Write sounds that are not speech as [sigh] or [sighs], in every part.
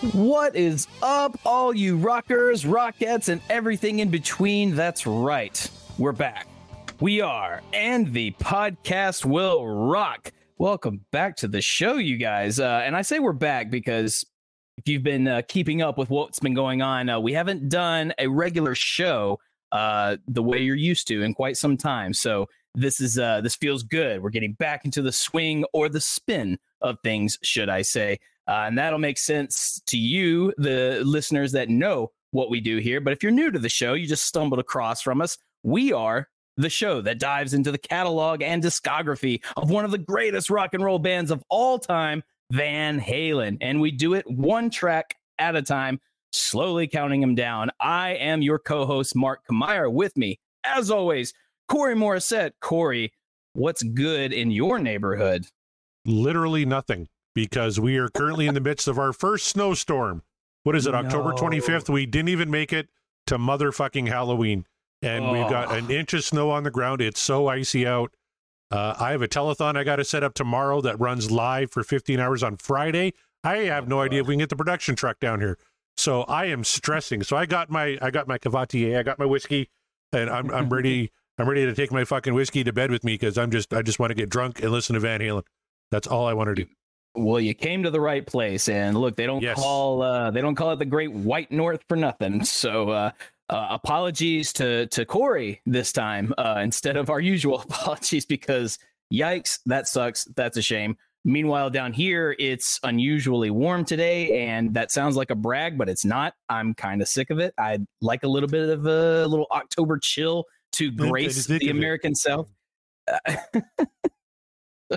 What is up, all you rockers, rockets, and everything in between? That's right. We're back. We are, and the podcast will rock. Welcome back to the show, you guys. Uh, and I say we're back because if you've been uh, keeping up with what's been going on, uh, we haven't done a regular show uh, the way you're used to in quite some time. So this is uh, this feels good. We're getting back into the swing or the spin of things, should I say? Uh, and that'll make sense to you, the listeners that know what we do here. But if you're new to the show, you just stumbled across from us. We are the show that dives into the catalog and discography of one of the greatest rock and roll bands of all time, Van Halen. And we do it one track at a time, slowly counting them down. I am your co host, Mark Kamier. With me, as always, Corey Morissette. Corey, what's good in your neighborhood? Literally nothing because we are currently in the midst of our first snowstorm. What is it, October 25th? We didn't even make it to motherfucking Halloween. And we've got an inch of snow on the ground. It's so icy out. Uh, I have a telethon I got to set up tomorrow that runs live for 15 hours on Friday. I have no idea if we can get the production truck down here. So I am stressing. So I got my I got my cavatier, I got my whiskey, and I'm I'm [laughs] ready. I'm ready to take my fucking whiskey to bed with me because I'm just I just want to get drunk and listen to Van Halen. That's all I want to do. Well, you came to the right place, and look, they don't Yes. call uh, they don't call it the Great White North for nothing. [laughs] So, uh, uh, apologies to to Corey this time uh, instead of our usual [laughs] apologies because yikes, that sucks. That's a shame. Meanwhile, down here, it's unusually warm today, and that sounds like a brag, but it's not. I'm kind of sick of it. I'd like a little bit of a little October chill to grace the. American South. [laughs]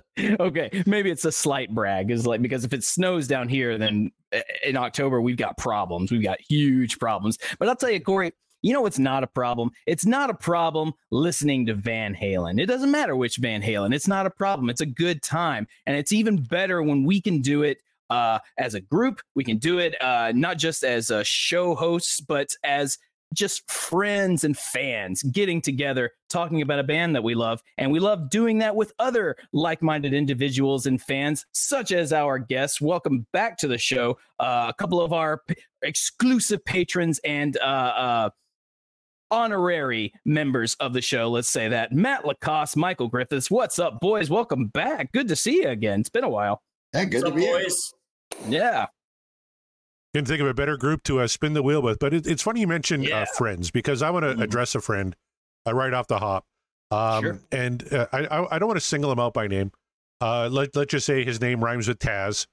[laughs] okay, maybe it's a slight brag. Is like because if it snows down here, then uh, in October we've got problems. We've got huge problems. But I'll tell you, Corey, you know what's not a problem? It's not a problem listening to Van Halen. It doesn't matter which Van Halen. It's not a problem. It's a good time, and it's even better when we can do it uh, as a group. We can do it uh, not just as uh, show hosts, but as just friends and fans getting together talking about a band that we love and we love doing that with other like-minded individuals and fans such as our guests. Welcome back to the show. Uh, a couple of our p- exclusive patrons and uh, uh, honorary members of the show let's say that. Matt lacoste michael griffiths. What's up boys? Welcome back. Good to see you again. It's been a while. Hey, good What's to up, be here. boys? yeah Couldn't think of a better group to uh, spin the wheel with. But it, it's funny you mentioned Yeah. uh, friends because I want to Mhm. address a friend uh, right off the hop. Um, Sure. And uh, I, I I don't want to single him out by name. Uh, let let's just say his name rhymes with Taz.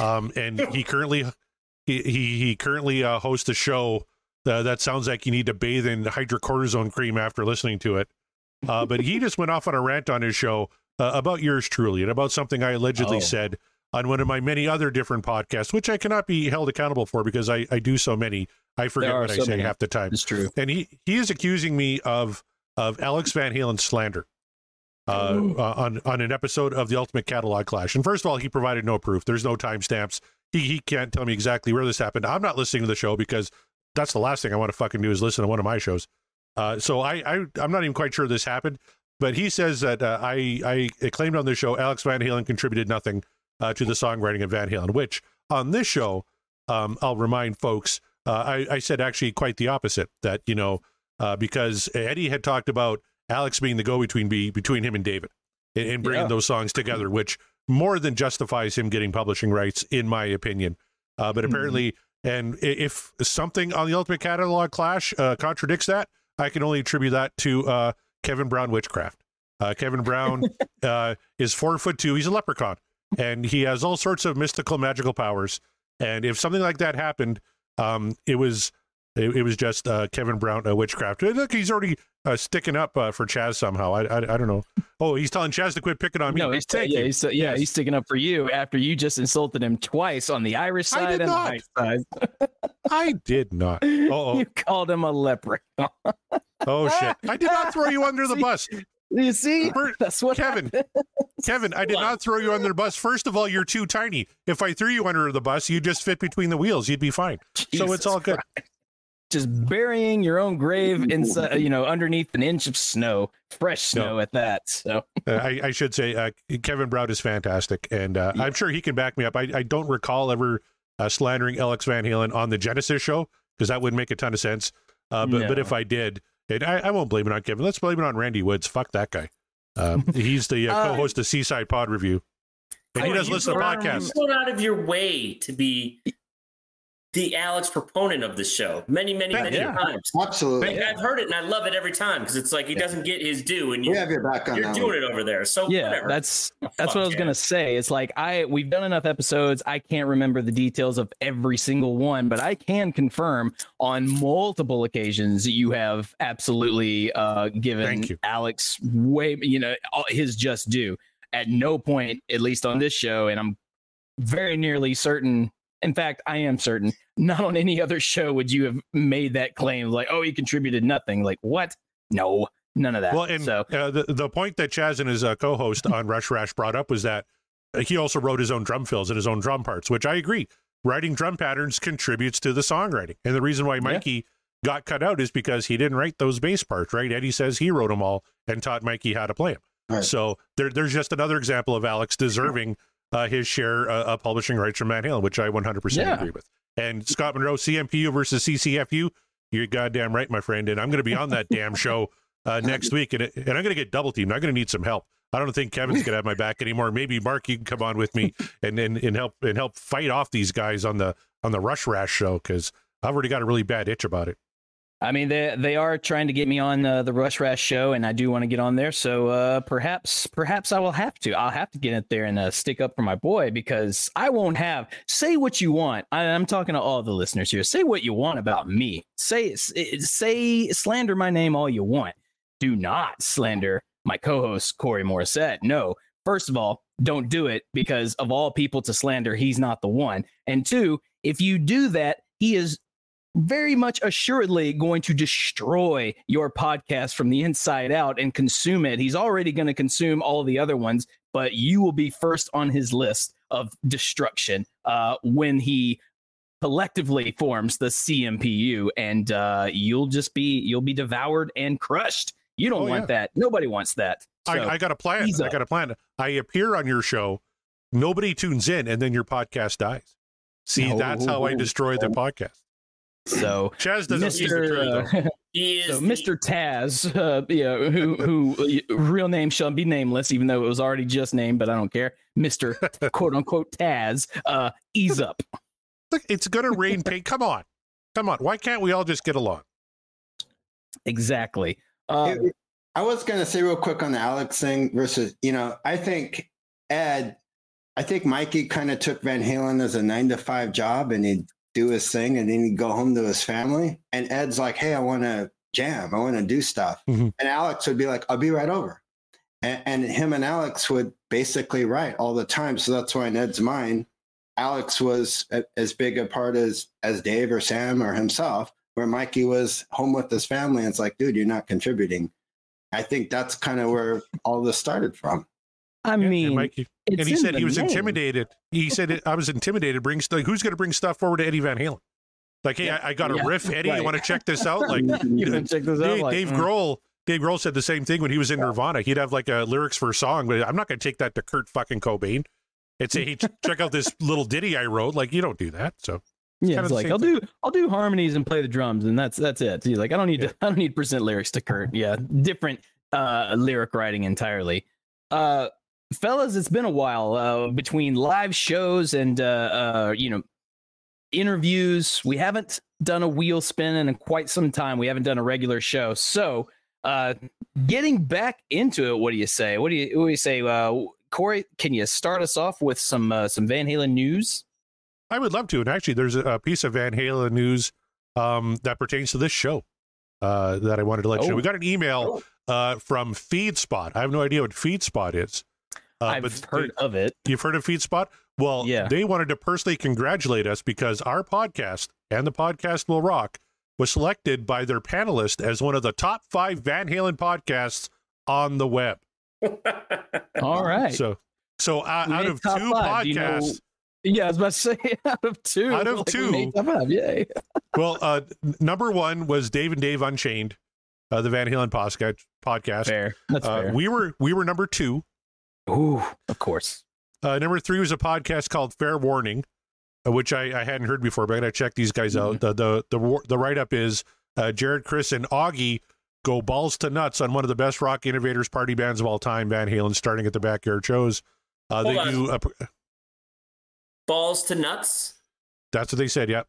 Um, and he [laughs] currently he he, he currently uh, hosts a show uh, that sounds like you need to bathe in hydrocortisone cream after listening to it. Uh, but he [laughs] just went off on a rant on his show uh, about yours truly and about something I allegedly Oh. said on one of my many other different podcasts, which I cannot be held accountable for because I, I do so many. I forget what I so say many. half the time. it's true And he, he is accusing me of of Alex Van Halen slander uh, uh, on on an episode of the Ultimate Catalog Clash. And first of all, he provided no proof. There's no timestamps. He he can't tell me exactly where this happened. I'm not listening to the show because that's the last thing I want to fucking do is listen to one of my shows. Uh, so I, I I'm not even quite sure this happened. But he says that uh, I I claimed on this show Alex Van Halen contributed nothing uh, to the songwriting of Van Halen, which on this show um, I'll remind folks uh, I, I said actually quite the opposite. That you know uh, because Eddie had talked about Alex being the go-between be between him and David in, in bringing Yeah. those songs together, which more than justifies him getting publishing rights, in my opinion. Uh, but Mhm. apparently, and if something on the Ultimate Catalog Clash uh, contradicts that, I can only attribute that to uh, Kevin Brown witchcraft. Uh, Kevin Brown [laughs] uh, is four foot two. He's a leprechaun, and he has all sorts of mystical, magical powers. And if something like that happened, um, it was it, it was just uh, Kevin Brown uh, witchcraft. Look, he's already uh, sticking up uh, for Chaz somehow. I, I I don't know. Oh, he's telling Chaz to quit picking on me. No, he's Thank yeah, he's, yeah, Yes. he's sticking up for you after you just insulted him twice on the Irish side and not. the white side. [laughs] I did not. [laughs] Uh-oh. You called him a leprechaun. Oh shit! I did not throw you under the [laughs] bus, You see, [laughs] Bert, that's what Kevin. happened. [laughs] Kevin. I did not throw you under the bus. First of all, you're too tiny. If I threw you under the bus, you'd just fit between the wheels. You'd be fine. so it's all good. Christ. Just burying your own grave inside, you know, underneath an inch of snow, fresh snow at that. So Uh, I, I should say uh, Kevin Brown is fantastic, and uh, I'm sure he can back me up. I, I don't recall ever uh, slandering Alex Van Halen on the Genesis show because that wouldn't make a ton of sense. Uh, but but if I did, and I, I won't blame it on Kevin. Let's blame it on Randy Woods. Fuck that guy. Uh, [laughs] he's the uh, Uh, co-host of Seaside Pod Review, and he does you listen to podcasts. You go out of your way to be the Alex proponent of the show many, many, many Yeah. times. Absolutely. Like, I've heard it and I love it every time because it's like he doesn't get his due and you, We have your back on you're doing one. it over there. So yeah, whatever. that's that's Fuck what I was yeah. gonna say. It's like I we've done enough episodes. I can't remember the details of every single one, but I can confirm on multiple occasions you have absolutely uh, given Thank you. Alex way you know all- his just due. At no point, at least on this show, and I'm very nearly certain. In fact, I am certain. Not on any other show would you have made that claim like, "Oh, he contributed nothing." Like what? No, none of that. Well, and so uh, the the point that Chaz and his uh, co-host on Rush Rash brought up was that uh, he also wrote his own drum fills and his own drum parts, which I agree. Writing drum patterns contributes to the songwriting, and the reason why Mikey got cut out is because he didn't write those bass parts. Right? Eddie says he wrote them all and taught Mikey how to play them. Right. So there, there's just another example of Alex deserving uh, his share uh, of publishing rights from Van Halen, which I 100% Yeah. agree with. And Scott Monroe, CMPU versus CCFU, you're goddamn right, my friend. And I'm going to be on that damn show uh, next week, and, and I'm going to get double teamed. I'm going to need some help. I don't think Kevin's going to have my back anymore. Maybe Mark, you can come on with me and and, and help and help fight off these guys on the on the Rush Rash show because I've already got a really bad itch about it. I mean, they they are trying to get me on uh, the Rush Rash show, and I do want to get on there. So uh, perhaps perhaps I will have to. I'll have to get in there and uh, stick up for my boy because I won't have. Say what you want. I, I'm talking to all the listeners here. Say what you want about me. Say say slander my name all you want. Do not slander my co-host Corey Morissette. No. First of all, don't do it because of all people to slander, he's not the one. And two, if you do that, he is very much assuredly going to destroy your podcast from the inside out and consume it. He's already going to consume all the other ones, but you will be first on his list of destruction uh, when he collectively forms the CMPU, and uh, you'll just be you'll be devoured and crushed. You don't Oh, want yeah. that. Nobody wants that. So, I, I got a plan. I got a plan. I appear on your show, nobody tunes in, and then your podcast dies. See, that's how I destroy the podcast. So Chaz doesn't see the Mr. though. uh, [laughs] he is So, the- Mr. Taz, uh, yeah, who [laughs] who uh, real name shall be nameless, even though it was already just named, but I don't care. Mr. [laughs] quote unquote Taz, uh, ease up. Look, it's gonna rain paint. Come on, come on. Why can't we all just get along? Exactly. Uh, It- I was going to say real quick on the Alex thing versus, you know, I think Ed, I think Mikey kind of took Van Halen as a nine to five job and he'd do his thing and then he'd go home to his family. And Ed's like, hey, I want to jam. I want to do stuff. Mhm. And Alex would be like, I'll be right over. And, and him and Alex would basically write all the time. So that's why in Ed's mind, Alex was a, as big a part as as Dave or Sam or himself, where Mikey was home with his family. And it's like, dude, you're not contributing. I think that's kind of where all this started from. I Yeah, and mean, Mikey- it's and he said he was name. intimidated. He said I was intimidated. Bring stuff. Who's going to bring stuff forward to Eddie Van Halen? Like, hey, Yeah. I, I got a Yeah. riff. Eddie, you want to check this out? Like, [laughs] you know, check this out. Dave, like, Dave mm. Grohl. Dave Grohl said the same thing when he was in Nirvana. He'd have like a lyrics for a song, but I'm not going to take that to Kurt fucking Cobain and say, "Hey, [laughs] check out this little ditty I wrote." Like, you don't do that. So, Yeah, kind of it's like I'll do I'll do harmonies and play the drums, and that's that's it. He's like, I don't need to [laughs] I don't need to present lyrics to Kurt. Yeah, different uh lyric writing entirely. Uh fellas, it's been a while uh between live shows and uh uh you know interviews. We haven't done a wheel spin in quite some time. We haven't done a regular show. So uh getting back into it, what do you say? What do you what do you say? Uh Corey, can you start us off with some uh, some Van Halen news? I would love to. And actually, there's a, piece of Van Halen news um, that pertains to this show uh, that I wanted to let you know. Oh. We got an email uh, from FeedSpot. I have no idea what FeedSpot is. Uh, I've but heard of it. You've heard of FeedSpot? Well, Yeah. they wanted to personally congratulate us because our podcast and the podcast will rock was selected by their panelist as one of the top five Van Halen podcasts on the web. [laughs] All right. So, so uh, out of two five. Do you know- podcasts, yeah, I was about to say [laughs] out of two. Out of like, two. made five. Yay. [laughs] well, uh, number one was Dave and Dave Unchained, uh, the Van Halen podcast. Podcast. Fair. That's Uh, fair. we were we were number two. Ooh, of course. Uh, number three was a podcast called Fair Warning, uh, which I, I hadn't heard before, but I gotta check these guys out. The the the, the write up is uh, Jared, Chris, and Augie go balls to nuts on one of the best rock innovators party bands of all time, Van Halen, starting at the backyard shows. Uh, they on. do. A, Balls to nuts. that's what they said. Yeah,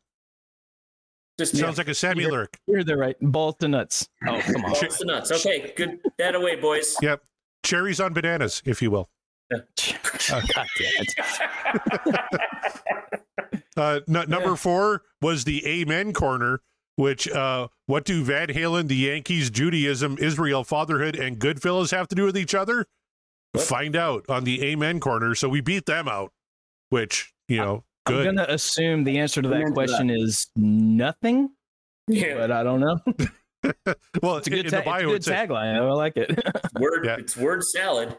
Just sounds like a Sammy You're- lyric. You're the right. Balls to nuts. Oh, come on. balls to nuts. Okay, good. That away, boys. Yep, cherries on bananas, if you will. [laughs] God damn it. [laughs] Uh, n- number four was the Amen Corner, which uh, what do Van Halen, the Yankees, Judaism, Israel, fatherhood, and Goodfellas have to do with each other? Find out on the Amen Corner. So we beat them out, which you know, I'm good. gonna assume the answer to that into question is nothing, Yeah, but I don't know. [laughs] [laughs] well, It's a in, good, in ta- the bio, it's a good said, tagline. I like it. word. Yeah. It's word salad.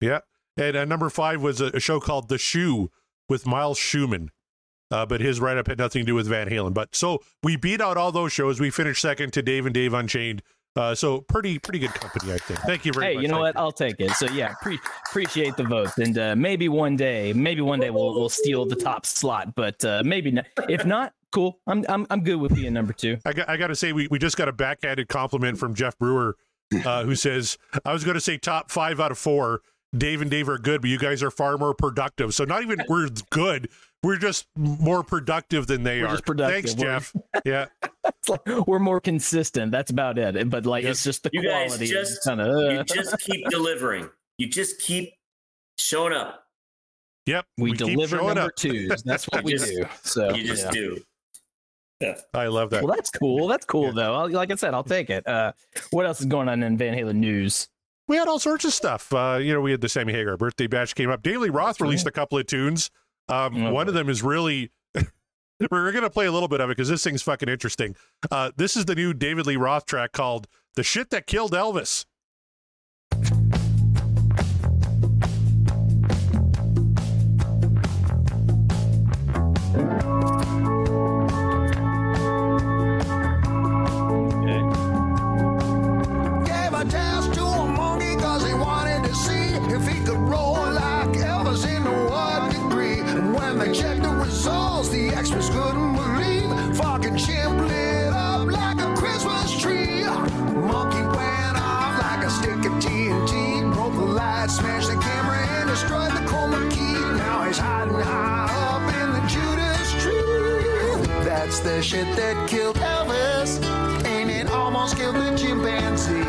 yeah. And uh, number five was a, a show called The Shoe with Miles Schumann. Uh, but his write up had nothing to do with Van Halen. But so we beat out all those shows. We finished second to Dave and Dave Unchained. Uh, so pretty, pretty good company, I think. Thank you very hey, much. Hey, you know Thank what? I'll take it. So yeah, pre- appreciate the votes, and uh, maybe one day, maybe one day we'll we'll steal the top slot, but uh, maybe not. If not, cool. I'm I'm I'm good with being number two. I got, I got to say, we, we just got a backhanded compliment from Jeff Brewer, uh, who says, I was going to say top five out of four. Dave and Dave are good, but you guys are far more productive. So not even we're good. We're just more productive than they We're are. just productive. Thanks, We're- Jeff. Yeah. [laughs] It's like we're more consistent. That's about it. But like, it's just the You guys quality. just- kind of You just keep [laughs] delivering. You just keep showing up. Yep. we, keep deliver number up. twos. That's what [laughs] we just- do. So You just yeah. do. Yeah. I love that. Well, that's cool. That's cool Yeah. though. I'll- Like I said, I'll take it. Uh, what else is going on in Van Halen news? we had all sorts of stuff. Uh, you know, we had the Sammy Hagar birthday bash came up. Dave Lee Roth That's released right. a couple of tunes. Um, Oh, one of them is really. [laughs] We're going to play a little bit of it because this thing's fucking interesting. Uh, this is the new David Lee Roth track called "The Shit That Killed Elvis." Smashed the camera, and destroyed the chroma key. Now he's hiding high up in the Judas tree. That's the shit that killed Elvis. And it almost killed the chimpanzee.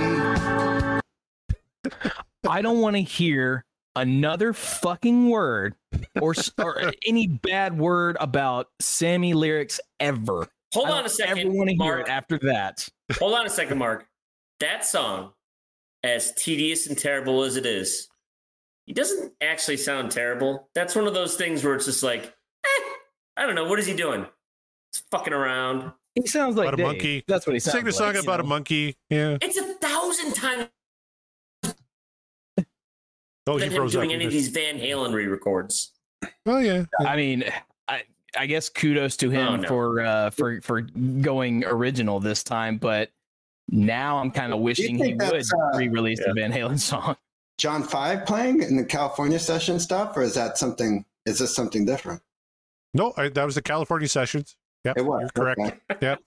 I don't want to hear another fucking word or or any bad word about Sammy lyrics ever. Hold on a don't second, Ever want to hear it after that? Hold on a second, Mark. That song, as tedious and terrible as it is, he doesn't actually sound terrible. That's one of those things where it's just like, eh, I don't know. What is he doing? He's fucking around. He sounds like About a monkey. That's what he sounds Sing a song like, you about a monkey. Yeah. It's a thousand times [laughs] Oh, he than him up. doing any of these Van Halen re-records. Oh yeah. I mean, I I guess kudos to him Oh, no. for uh for for going original this time, but now I'm kind of wishing he would uh, re-release yeah. the Van Halen song. John Five playing in the California session stuff, or is that something? Is this something different? No, I, that was the California sessions. Yep, It was you're correct. okay.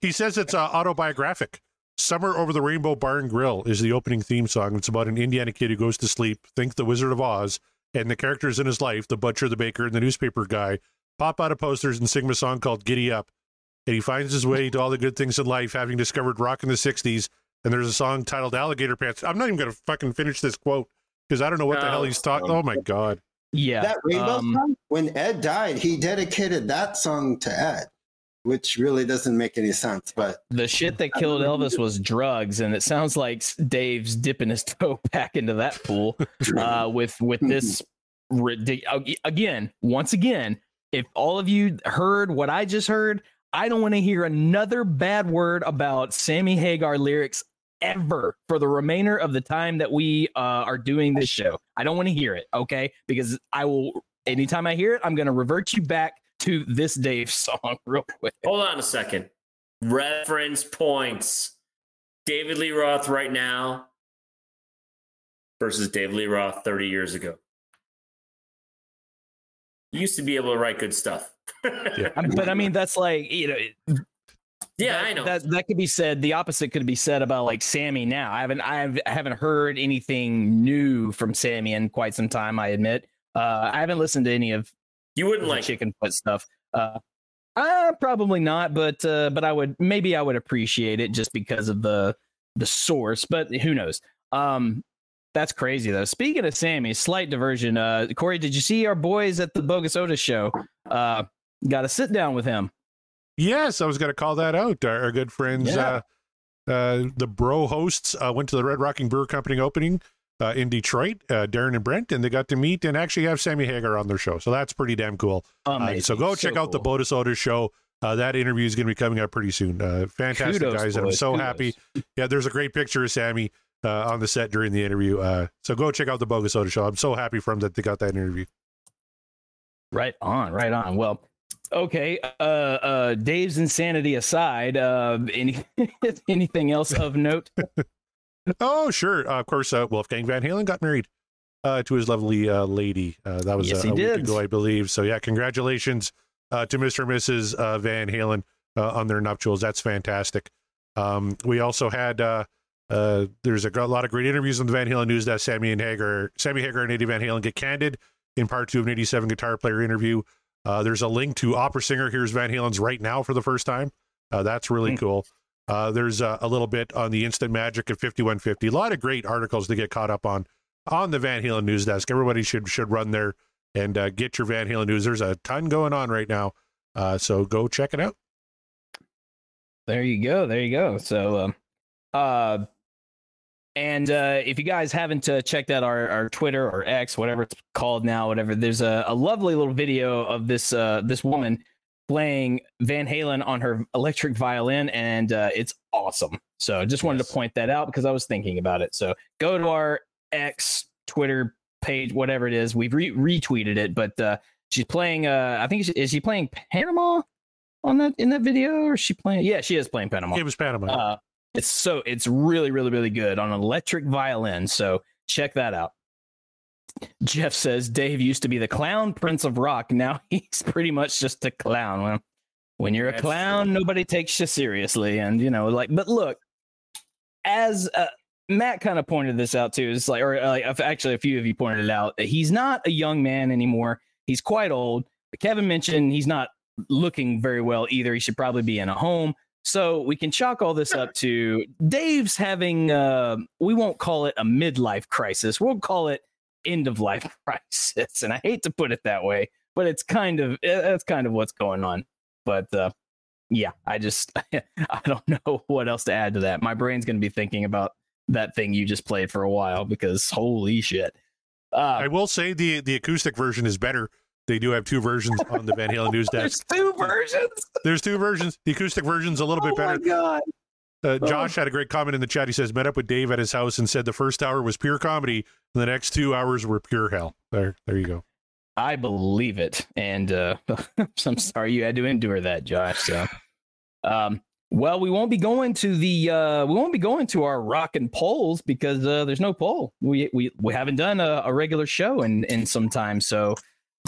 He says it's uh, autobiographic. Somewhere Over the Rainbow Bar and Grill is the opening theme song. It's about an Indiana kid who goes to sleep, think the Wizard of Oz, and the characters in his life, the butcher, the baker, and the newspaper guy, pop out of posters and sing a song called Giddy Up. And he finds his way to all the good things in life, having discovered rock in the 60s. And there's a song titled Alligator Pants. I'm not even going to fucking finish this quote because I don't know what the No, hell he's talking. um, Oh my God. Yeah. that Rainbow um, song. When Ed died, he dedicated that song to Ed. which really doesn't make any sense. But The shit that killed Elvis was drugs, and it sounds like Dave's dipping his [laughs] toe back into that pool [laughs] uh, with with this. ridic- Again, once again, if all of you heard what I just heard, I don't want to hear another bad word about Sammy Hagar lyrics ever for the remainder of the time that we uh, are doing this show. I don't want to hear it, okay? Because I will. Anytime I hear it, I'm going to revert you back to this Dave [laughs] song real quick. Hold on a second. Reference points. David Lee Roth right now versus David Lee Roth 30 years ago. You used to be able to write good stuff. [laughs] Yeah. But I mean, that's like you know, Yeah, that, I know. that that could be said. The opposite could be said about like Sammy. Now, I haven't I, have, I haven't heard anything new from Sammy in quite some time. I admit. Uh, I haven't listened to any of you wouldn't like Chickenfoot stuff. Uh, uh, probably not, but uh, but I would maybe I would appreciate it just because of the the source. But who knows? Um, that's crazy though. Speaking of Sammy, slight diversion. Uh, Corey, did you see our boys at the Bogus Otis show? Uh, got to sit down with him. Yes, I was going to call that out. Our, our good friends, Yeah. uh, uh, the Bro hosts, uh, went to the Red Rocking Brewer Company opening uh, in Detroit, uh, Darren and Brent, and they got to meet and actually have Sammy Hagar on their show. So that's pretty damn cool. Uh, so go check out the cool. Botus show. Uh, that interview is going to be coming up pretty soon. Uh, fantastic Kudos, guys, and I'm so kudos. happy. Yeah, there's a great picture of Sammy uh, on the set during the interview. Uh, so go check out the Bogus Otis show. I'm so happy for him that they got that interview. Right on, right on. Well, okay. Uh, uh, Dave's insanity aside, uh, any [laughs] anything else of note? Oh, sure. Uh, of course, uh, Wolfgang Van Halen got married uh, to his lovely uh, lady. Uh, that was Yes, uh, he a week ago, I believe. So, yeah, congratulations uh, to Mr. and Mrs. Uh, Van Halen uh, on their nuptials. That's fantastic. Um, we also had uh, uh, there's a g- lot of great interviews on the Van Halen News that Sammy and Hagar, Sammy Hagar and Eddie Van Halen get candid in part two of an 87 guitar player interview. Uh, there's a link to opera singer. Here's Van Halen's right now for the first time. Uh, that's really Hmm. cool. Uh, there's uh, a little bit on the instant magic of 5150. A lot of great articles to get caught up on on the Van Halen news desk. Everybody should should run there and uh, get your Van Halen news. There's a ton going on right now, uh, so go check it out. There you go. There you go. So, um, uh, and uh, if you guys haven't uh, checked out our, our Twitter or X, whatever it's called now, whatever, there's a, a lovely little video of this uh, this woman playing Van Halen on her electric violin, and uh, it's awesome. So, I just wanted Yes. to point that out because I was thinking about it. So, go to our X Twitter page, whatever it is. We've re- retweeted it, but uh, she's playing. Uh, I think she, is she playing Panama on that in that video, or is she playing? Yeah, she is playing Panama. It was Panama. Uh, it's so it's really really really good on electric violin. So check that out. Jeff says Dave used to be the clown prince of rock. Now [laughs] he's pretty much just a clown. Well, when you're a That's clown, true. nobody takes you seriously, and you know, like. But look, as uh, Matt kind of pointed this out too, it's like, or uh, like, actually, a few of you pointed it out. He's not a young man anymore. He's quite old. Kevin mentioned he's not looking very well either. He should probably be in a home. So we can chalk all this up to Dave's having, uh, we won't call it a midlife crisis. We'll call it end of life [laughs] crisis. And I hate to put it that way, but it's kind of, eh, that's kind of what's going on. But uh, yeah, I just, [laughs] I don't know what else to add to that. My brain's going to be thinking about that thing you just played for a while because holy shit. I Uh, will say the the acoustic version is better. They do have two versions on the Van Halen news [laughs] there's desk. two versions. There's two versions. The acoustic version's a little bit better. Oh my. God. Uh, Josh had a great comment in the chat. He says, met up with Dave at his house and said the first hour was pure comedy, and the next two hours were pure hell. There, there you go. I believe it, and uh, [laughs] I'm sorry you had to endure that, Josh. So, um, well, we won't be going to the uh, we won't be going to our rock and polls because uh, there's no poll. We we we haven't done a, a regular show in in some time, so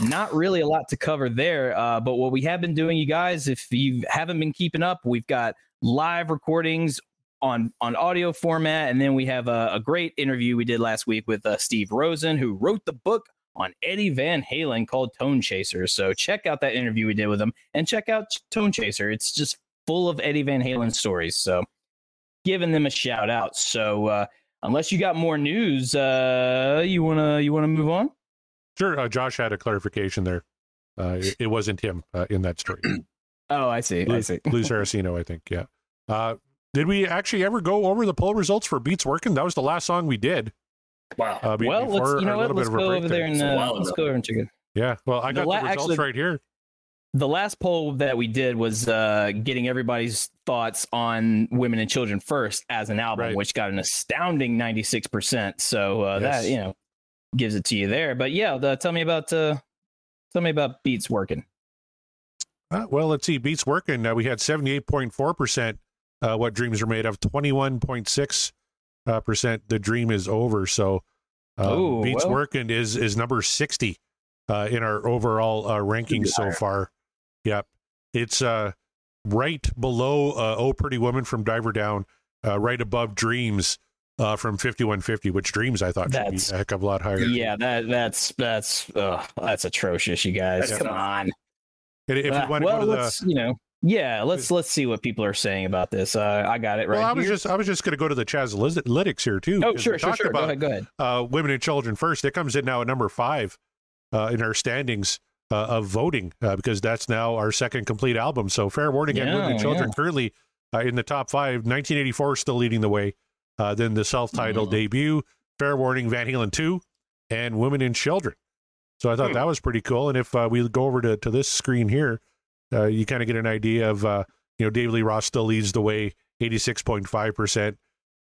not really a lot to cover there. Uh, but what we have been doing, you guys, if you haven't been keeping up, we've got live recordings on on audio format, and then we have a, a great interview we did last week with uh, Steve Rosen, who wrote the book on Eddie Van Halen called Tone Chaser. So check out that interview we did with him, and check out Tone Chaser. It's just full of Eddie Van Halen stories. So giving them a shout out. So uh, unless you got more news, uh, you wanna you wanna move on? Sure. Uh, Josh had a clarification there. Uh, it, it wasn't him uh, in that story. [clears throat] Oh, I see. I see. Lou Saraceno, I think. Yeah. Uh, did we actually ever go over the poll results for Beats Working? That was the last song we did. Wow. Uh, be- Well, let's you know what? little Let's bit go over there and It's uh, let's go over and check it. Yeah. Well, I The got la- the results actually- right here. The last poll that we did was uh, getting everybody's thoughts on Women and Children First as an album, Right. which got an astounding 96%. So uh, Yes. that, you know, gives it to you there. But yeah, the, tell me about uh, tell me about Beats Working. Uh, well, let's see. Beats Working. Uh, we had 78.4% uh, what dreams are made of, 21.6 uh, percent the dream is over. So uh, Oh, Beats well. Working is, is number 60 uh, in our overall uh, rankings so far. Yep. It's uh, right below uh, Oh Pretty Woman from Diver Down, uh, right above Dreams uh, from 5150, which Dreams I thought should be a heck of a lot higher. Yeah, that that's that's uh, that's atrocious, you guys. That's Come on. And if Uh, you want to well, go to let's you know, yeah, let's let's see what people are saying about this. Uh, I got it right well, I was here. just I was just going to go to the Chazalytics here too. oh, 'cause sure, we sure, talked sure. Go about, ahead, go ahead. uh, women and children first. It comes in now at number five uh, in our standings uh, of voting uh, because that's now our second complete album. So fair warning, and women and children yeah. currently uh, in the top five. 1984 is still leading the way. Uh, then the self-titled Mhm. debut, Fair Warning, Van Halen two, and Women and Children. So I thought Hmm. that was pretty cool. And if uh, we go over to, to this screen here, uh, you kind of get an idea of uh, you know David Lee Roth still leads the way, 86.5 percent.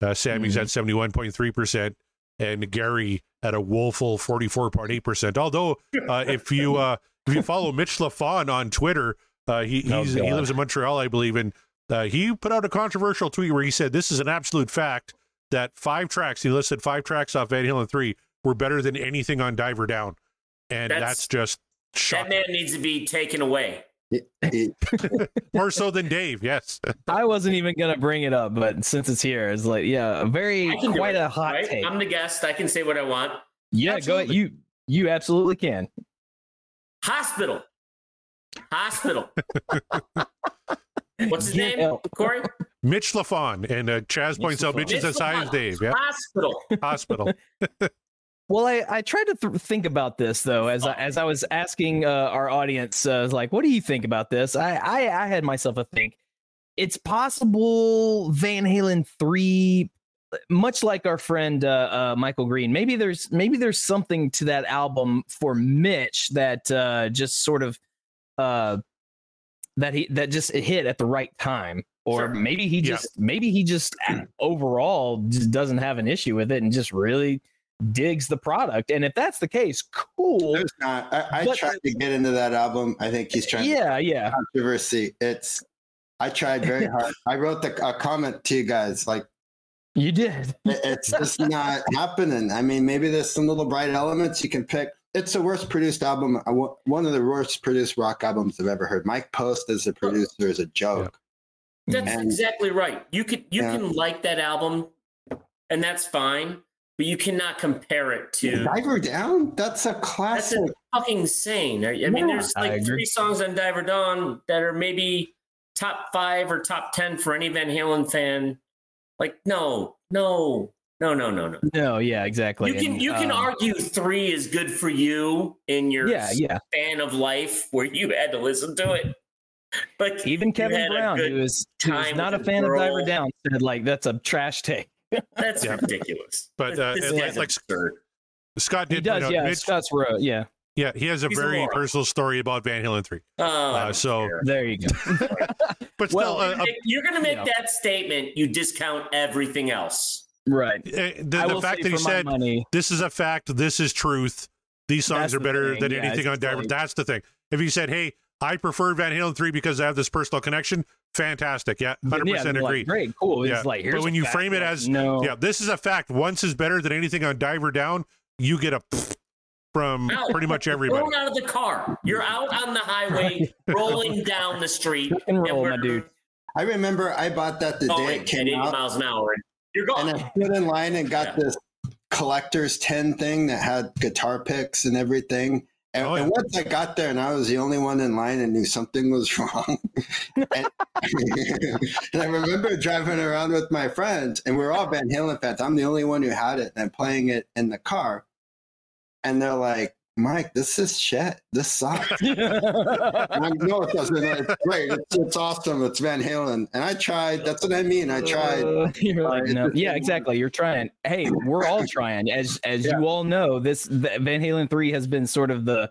Uh, Sammy's Mhm. at 71.3 percent, and Gary at a woeful 44.8 percent. Although, uh, if you uh, if you follow Mitch LaFon on Twitter, uh, he Oh, he lives in Montreal, I believe, and uh, he put out a controversial tweet where he said this is an absolute fact that five tracks he listed five tracks off Van Halen three were better than anything on Diver Down, and that's, That's- just That man needs to be taken away. [laughs] More so than Dave, yes. I wasn't even gonna bring it up, but since it's here, it's like, yeah, a very quite it, a hot right? take. I'm the guest. I can say what I want. yeah, go ahead. You you absolutely can. Hospital. Hospital. [laughs] What's his name? out. Corey? Mitch LaFon and uh, Chaz points out LaFon. Mitch is as high as Dave. Yeah, Hospital. [laughs] hospital. [laughs] Well, I, I tried to th- think about this though as I, as I was asking uh, our audience, uh, like, what do you think about this? I, I I had myself a think. It's possible Van Halen three, much like our friend uh, uh, Michael Green. Maybe there's maybe there's something to that album for Mitch that uh, just sort of uh, that he that just hit at the right time. Or Sure. maybe he Yeah. just maybe he just [clears throat] overall just doesn't have an issue with it and just really digs the product. And if that's the case, cool. There's not. I, I But- tried to get into that album. I think he's trying. Yeah, yeah. Controversy. It's. I tried very [laughs] hard. I wrote the a comment to you guys like You did. it- it's just not happening. I mean, maybe there's some little bright elements you can pick. It's the worst produced album. Uh, one of the worst produced rock albums I've ever heard. Mike Post as a producer is a joke. That's And- exactly right. You could you Yeah. can like that album, and that's fine, but you cannot compare it to. Diver Down. That's a That's classic. fucking insane. I, I mean, Yeah, there's like three songs on Diver Down that are maybe top five or top ten for any Van Halen fan. Like, no, no, no, no, no, no. No, yeah, exactly. You can And, you can um, argue three is good for you in your Yeah, yeah. span of life where you had to listen to it. But Even Kevin Brown, good who is who is not a fan the of Diver girl. Down, said like that's a trash take. [laughs] That's Yeah. ridiculous. But, uh, this it- like- absurd. Scott He did does, point out yeah. Mitch, Scott's wrote, yeah. yeah, he has a He's very moron. personal story about Van Halen 3. Oh, Uh, so- care. There you go. [laughs] But still, Well, uh, uh, You're going to make know. that statement. You discount everything else. Right. uh, the, the fact that he said, money, this is a fact, this is truth, these songs are the better thing, than yeah, anything on Diver, like- that's the thing. If he said, hey, I prefer Van Halen 3 because I have this personal connection, fantastic. Yeah, 100% yeah, they're agree. like, Great, cool. It's Yeah, like but when you fact, frame it like, as- no, Yeah, this is a fact. Once is better than anything on Diver Down, you get a from Out. pretty much everybody. Thrown out of the car. You're out on the highway, [laughs] rolling down the street. And roll, we're my dude. I remember I bought that the day Going it at came 80 out, miles an hour. And You're gone. and I stood in line and got Yeah. this collector's 10 thing that had guitar picks and everything. And, Oh, yeah. and once I got there, and I was the only one in line and knew something was [laughs] wrong. and, [laughs] and I remember driving around with my friends, and we are all Van Halen fans. I'm the only one who had it, and I'm playing it in the car. And they're like, Mike, this is shit. This sucks. [laughs] I know it doesn't. It's great. It's, it's awesome. It's Van Halen. And I tried. That's what I mean. I tried. Uh, [laughs] like, no. Yeah, exactly. You're trying. Hey, we're all [laughs] trying. As as you all know, this the Van Halen three has been sort of the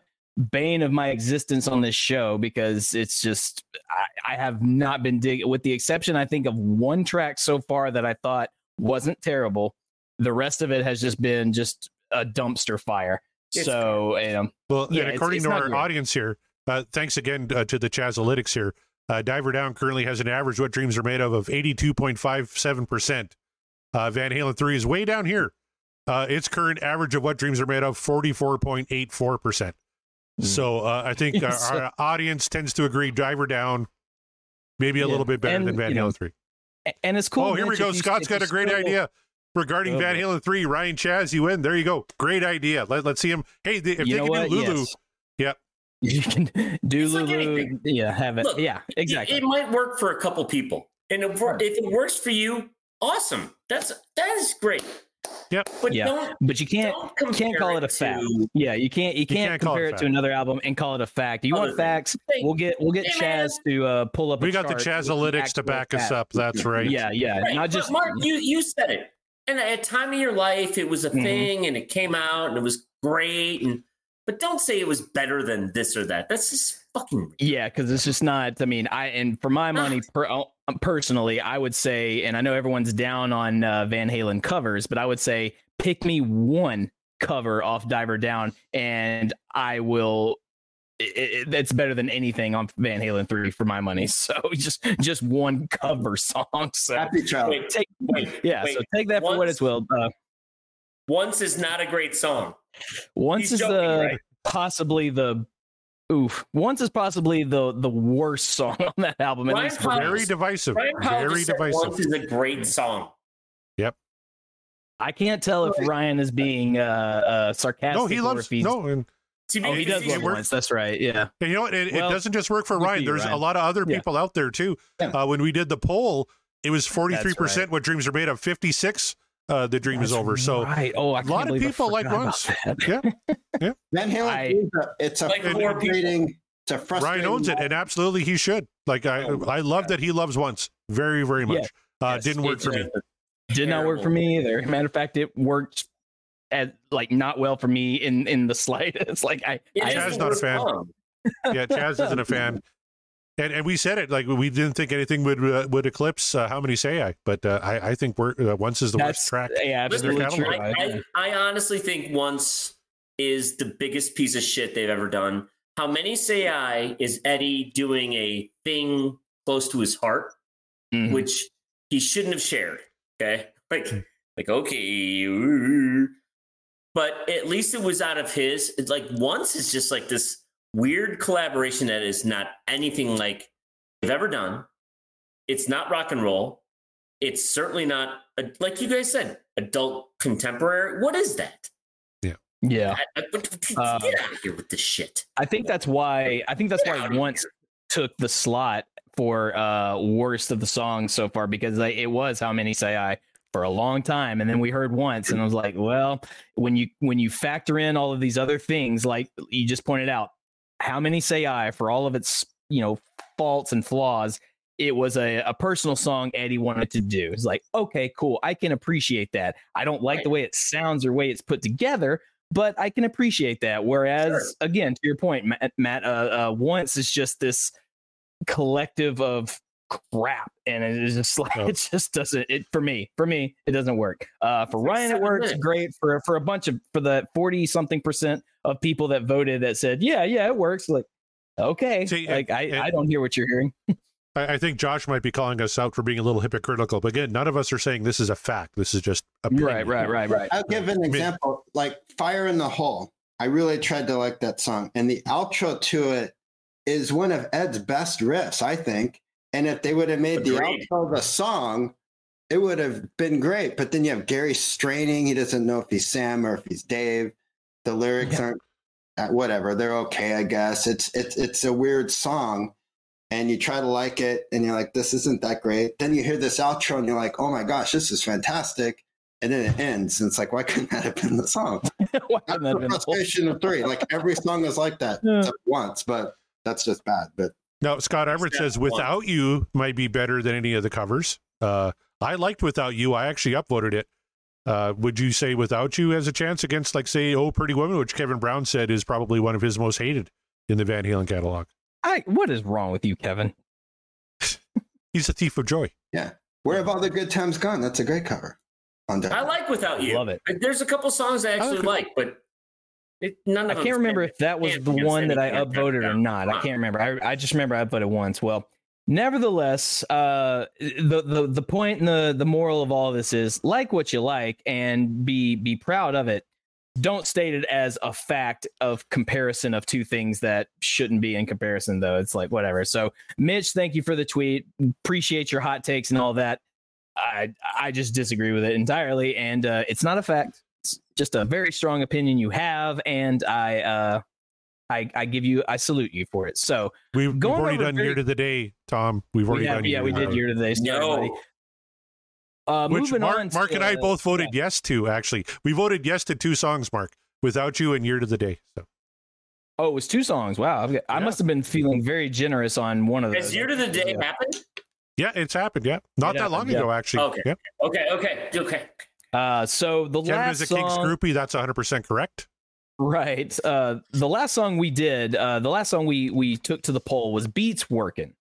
bane of my existence on this show because it's just I, I have not been digging, with the exception I think of one track so far that I thought wasn't terrible. The rest of it has just been just a dumpster fire. It's so um, Well, Yeah, and according it's to our great. audience here, uh, thanks again uh, to the Chazalytics here. Uh, Diver Down currently has an average what dreams are made of of 82.57%. Uh, Van Halen 3 is way down here. Uh, its current average of what dreams are made of 44.84%. Hmm. So uh, I think [laughs] our, So- our audience tends to agree Diver Down maybe a Yeah, little bit better and, than Van you know, Halen 3. and it's cool. oh, here we go. if you- Scott's if got a great still- idea regarding Oh, Van. Halen 3. Ryan Chaz, you win. There you go. Great idea. Let, let's see him. Hey, they, if you they can what? do Lulu, Yes. Yep. [laughs] You can do It's Lulu. anything. yeah, have it. Look, yeah, exactly. It, might work for a couple people, and if, if it works for you, awesome. That's that is great. Yep. But Yeah. don't but you can't don't can't call it a fact. to- Yeah, you can't you can't, can't call it compare it, to another album and call it a fact. You want facts? Hey, We'll get we'll get hey, man. Chaz to uh, pull up. We a got the chart with Chazalytics to back us up. That's right. Yeah, yeah, Right, not but Mark. You you said it, and at a time of your life, it was a Mhm. thing, and it came out, and it was great, and but don't say it was better than this or that. That's just fucking. Yeah, because it's just not. I mean, I and for my money, [sighs] per, uh, personally, I would say, and I know everyone's down on uh, Van Halen covers, but I would say pick me one cover off Diver Down, and I will. It, it, it's better than anything on Van Halen three for my money. [laughs] So just just one cover song. So Happy child. Wait, take wait, [laughs] yeah. wait. So take that for what Once- it's will. Uh, Once is not a great song. once He's is joking, the right? possibly the. Oof. Once is possibly the the worst song [laughs] on that album. At Ryan least. Powell- Very divisive. Ryan Powell Very divisive. Once is a great song. Yep. I can't tell if Ryan is being uh, uh sarcastic. No, he or loves if he's, no, and, To be Oh, he does love works- once. That's right. Yeah. and you know what? It, Well, it doesn't just work for Ryan. you, There's Ryan. a lot of other Yeah. people out there too. Yeah. Uh, when we did the poll, it was 43 percent right. what dreams are made of. 56, uh, the dream is That's over. So right. Oh, I a lot of people like forgot about once. Yeah, [laughs] Van Halen, I- it's a Like more people. frustrating. It's a frustrating. Ryan owns it, and absolutely he should. Like I, Oh, I love that he loves once very, very much. Yeah. Uh, Yes, didn't work it for me. Did not work for me either. Matter of fact, it worked as like not well for me in in the [laughs] slightest. Like I, It I is not a fan. song. Yeah, Chaz isn't a fan. [laughs] And, and we said it like we didn't think anything would uh, would eclipse uh, how many say I, but uh, I I think we're uh, once is the worst track. yeah, absolutely true. I, I, I honestly think once is the biggest piece of shit they've ever done. How many say I is Eddie doing a thing close to his heart, Mhm. which he shouldn't have shared. Okay, like like okay, ooh. But at least it was out of his. It's like once is just like this weird collaboration that is not anything like they've ever done. It's not rock and roll. It's certainly not a, like you guys said, adult contemporary. What is that? yeah. I- I- get Uh, out of here with this shit. I think that's why I think that's Get why out of once took the slot for uh worst of the songs so far because it was how many say I for a long time and then we heard once and I was like well when you when you factor in all of these other things like you just pointed out how many say I for all of its you know faults and flaws it was a, a personal song Eddie wanted to do. It's like, okay, cool. I can appreciate that. I don't like the way it sounds or way it's put together, but I can appreciate that. Whereas, Sure. again, to your point, Matt, Matt uh, uh, once is just this collective of crap, and it is just [laughs] like Oh. it just doesn't. It for me, for me, it doesn't work. Uh, for It's Ryan, it works minutes. great. For for a bunch of for the forty something percent of people that voted that said, yeah, yeah, it works. Like, okay, See, like I, and- I don't hear what you're hearing. [laughs] I, I think Josh might be calling us out for being a little hypocritical, but again, none of us are saying this is a fact. This is just opinion. Right, right, right, right. I'll give an example. Like Fire in the Hole. I really tried to like that song. And the outro to it is one of Ed's best riffs, I think. And if they would have made the Agreed. outro the song, it would have been great. But then you have Gary straining. He doesn't know if he's Sam or if he's Dave. The lyrics aren't uh, whatever. They're okay, I guess. It's it's it's a weird song. And you try to like it, and you're like, this isn't that great. Then you hear this outro, and you're like, oh my gosh, this is fantastic. And then it ends, and it's like, why couldn't that have been the song? [laughs] Why That's couldn't that have the been the whole- frustration of three. Like every song is like that Yeah. once, but that's just bad. But Now, Scott Everett Step says one. "Without You" might be better than any of the covers. Uh, I liked "Without You." I actually upvoted it. Uh, would you say "Without You" has a chance against, like, say, "Oh Pretty Woman," which Kevin Brown said is probably one of his most hated in the Van Halen catalog? I, what is wrong with you, Kevin? [laughs] He's a thief of joy. Yeah. Where have all the good times gone? That's a great cover. On I like Without You. Love it. There's a couple songs I actually Okay. like, but it, none I of them. can't remember if that was the one that I any Van Halen upvoted or not. I can't remember. I, I just remember I upvoted once. Well, nevertheless, uh, the, the the point and the the moral of all this is like what you like and be be proud of it. Don't state it as a fact of comparison of two things that shouldn't be in comparison, though. It's like whatever. So, Mitch, thank you for the tweet. Appreciate your hot takes and all that. I I just disagree with it entirely, and uh, it's not a fact. It's just a very strong opinion you have, and I uh, I I give you I salute you for it. So We've, we've already done very- year to the day, Tom. We've already we have, done yeah, year we to did the year to the day. No. Uh, Which moving Mark, on. Mark to, and I both voted yeah. yes to. Actually, we voted yes to two songs, Mark. Without you and year to the day. So Oh, it was two songs. Wow, I've got, I must have been feeling very generous on one of those. Has Year to the Day happened? yeah, it's happened. Yeah, not It that long happened, ago, actually. Okay. Yeah. Okay, okay, okay. Uh, so the Canada's last a King's song, groupie. That's 100 percent correct. right? Uh, the last song we did, uh, the last song we we took to the poll was "Beats Working."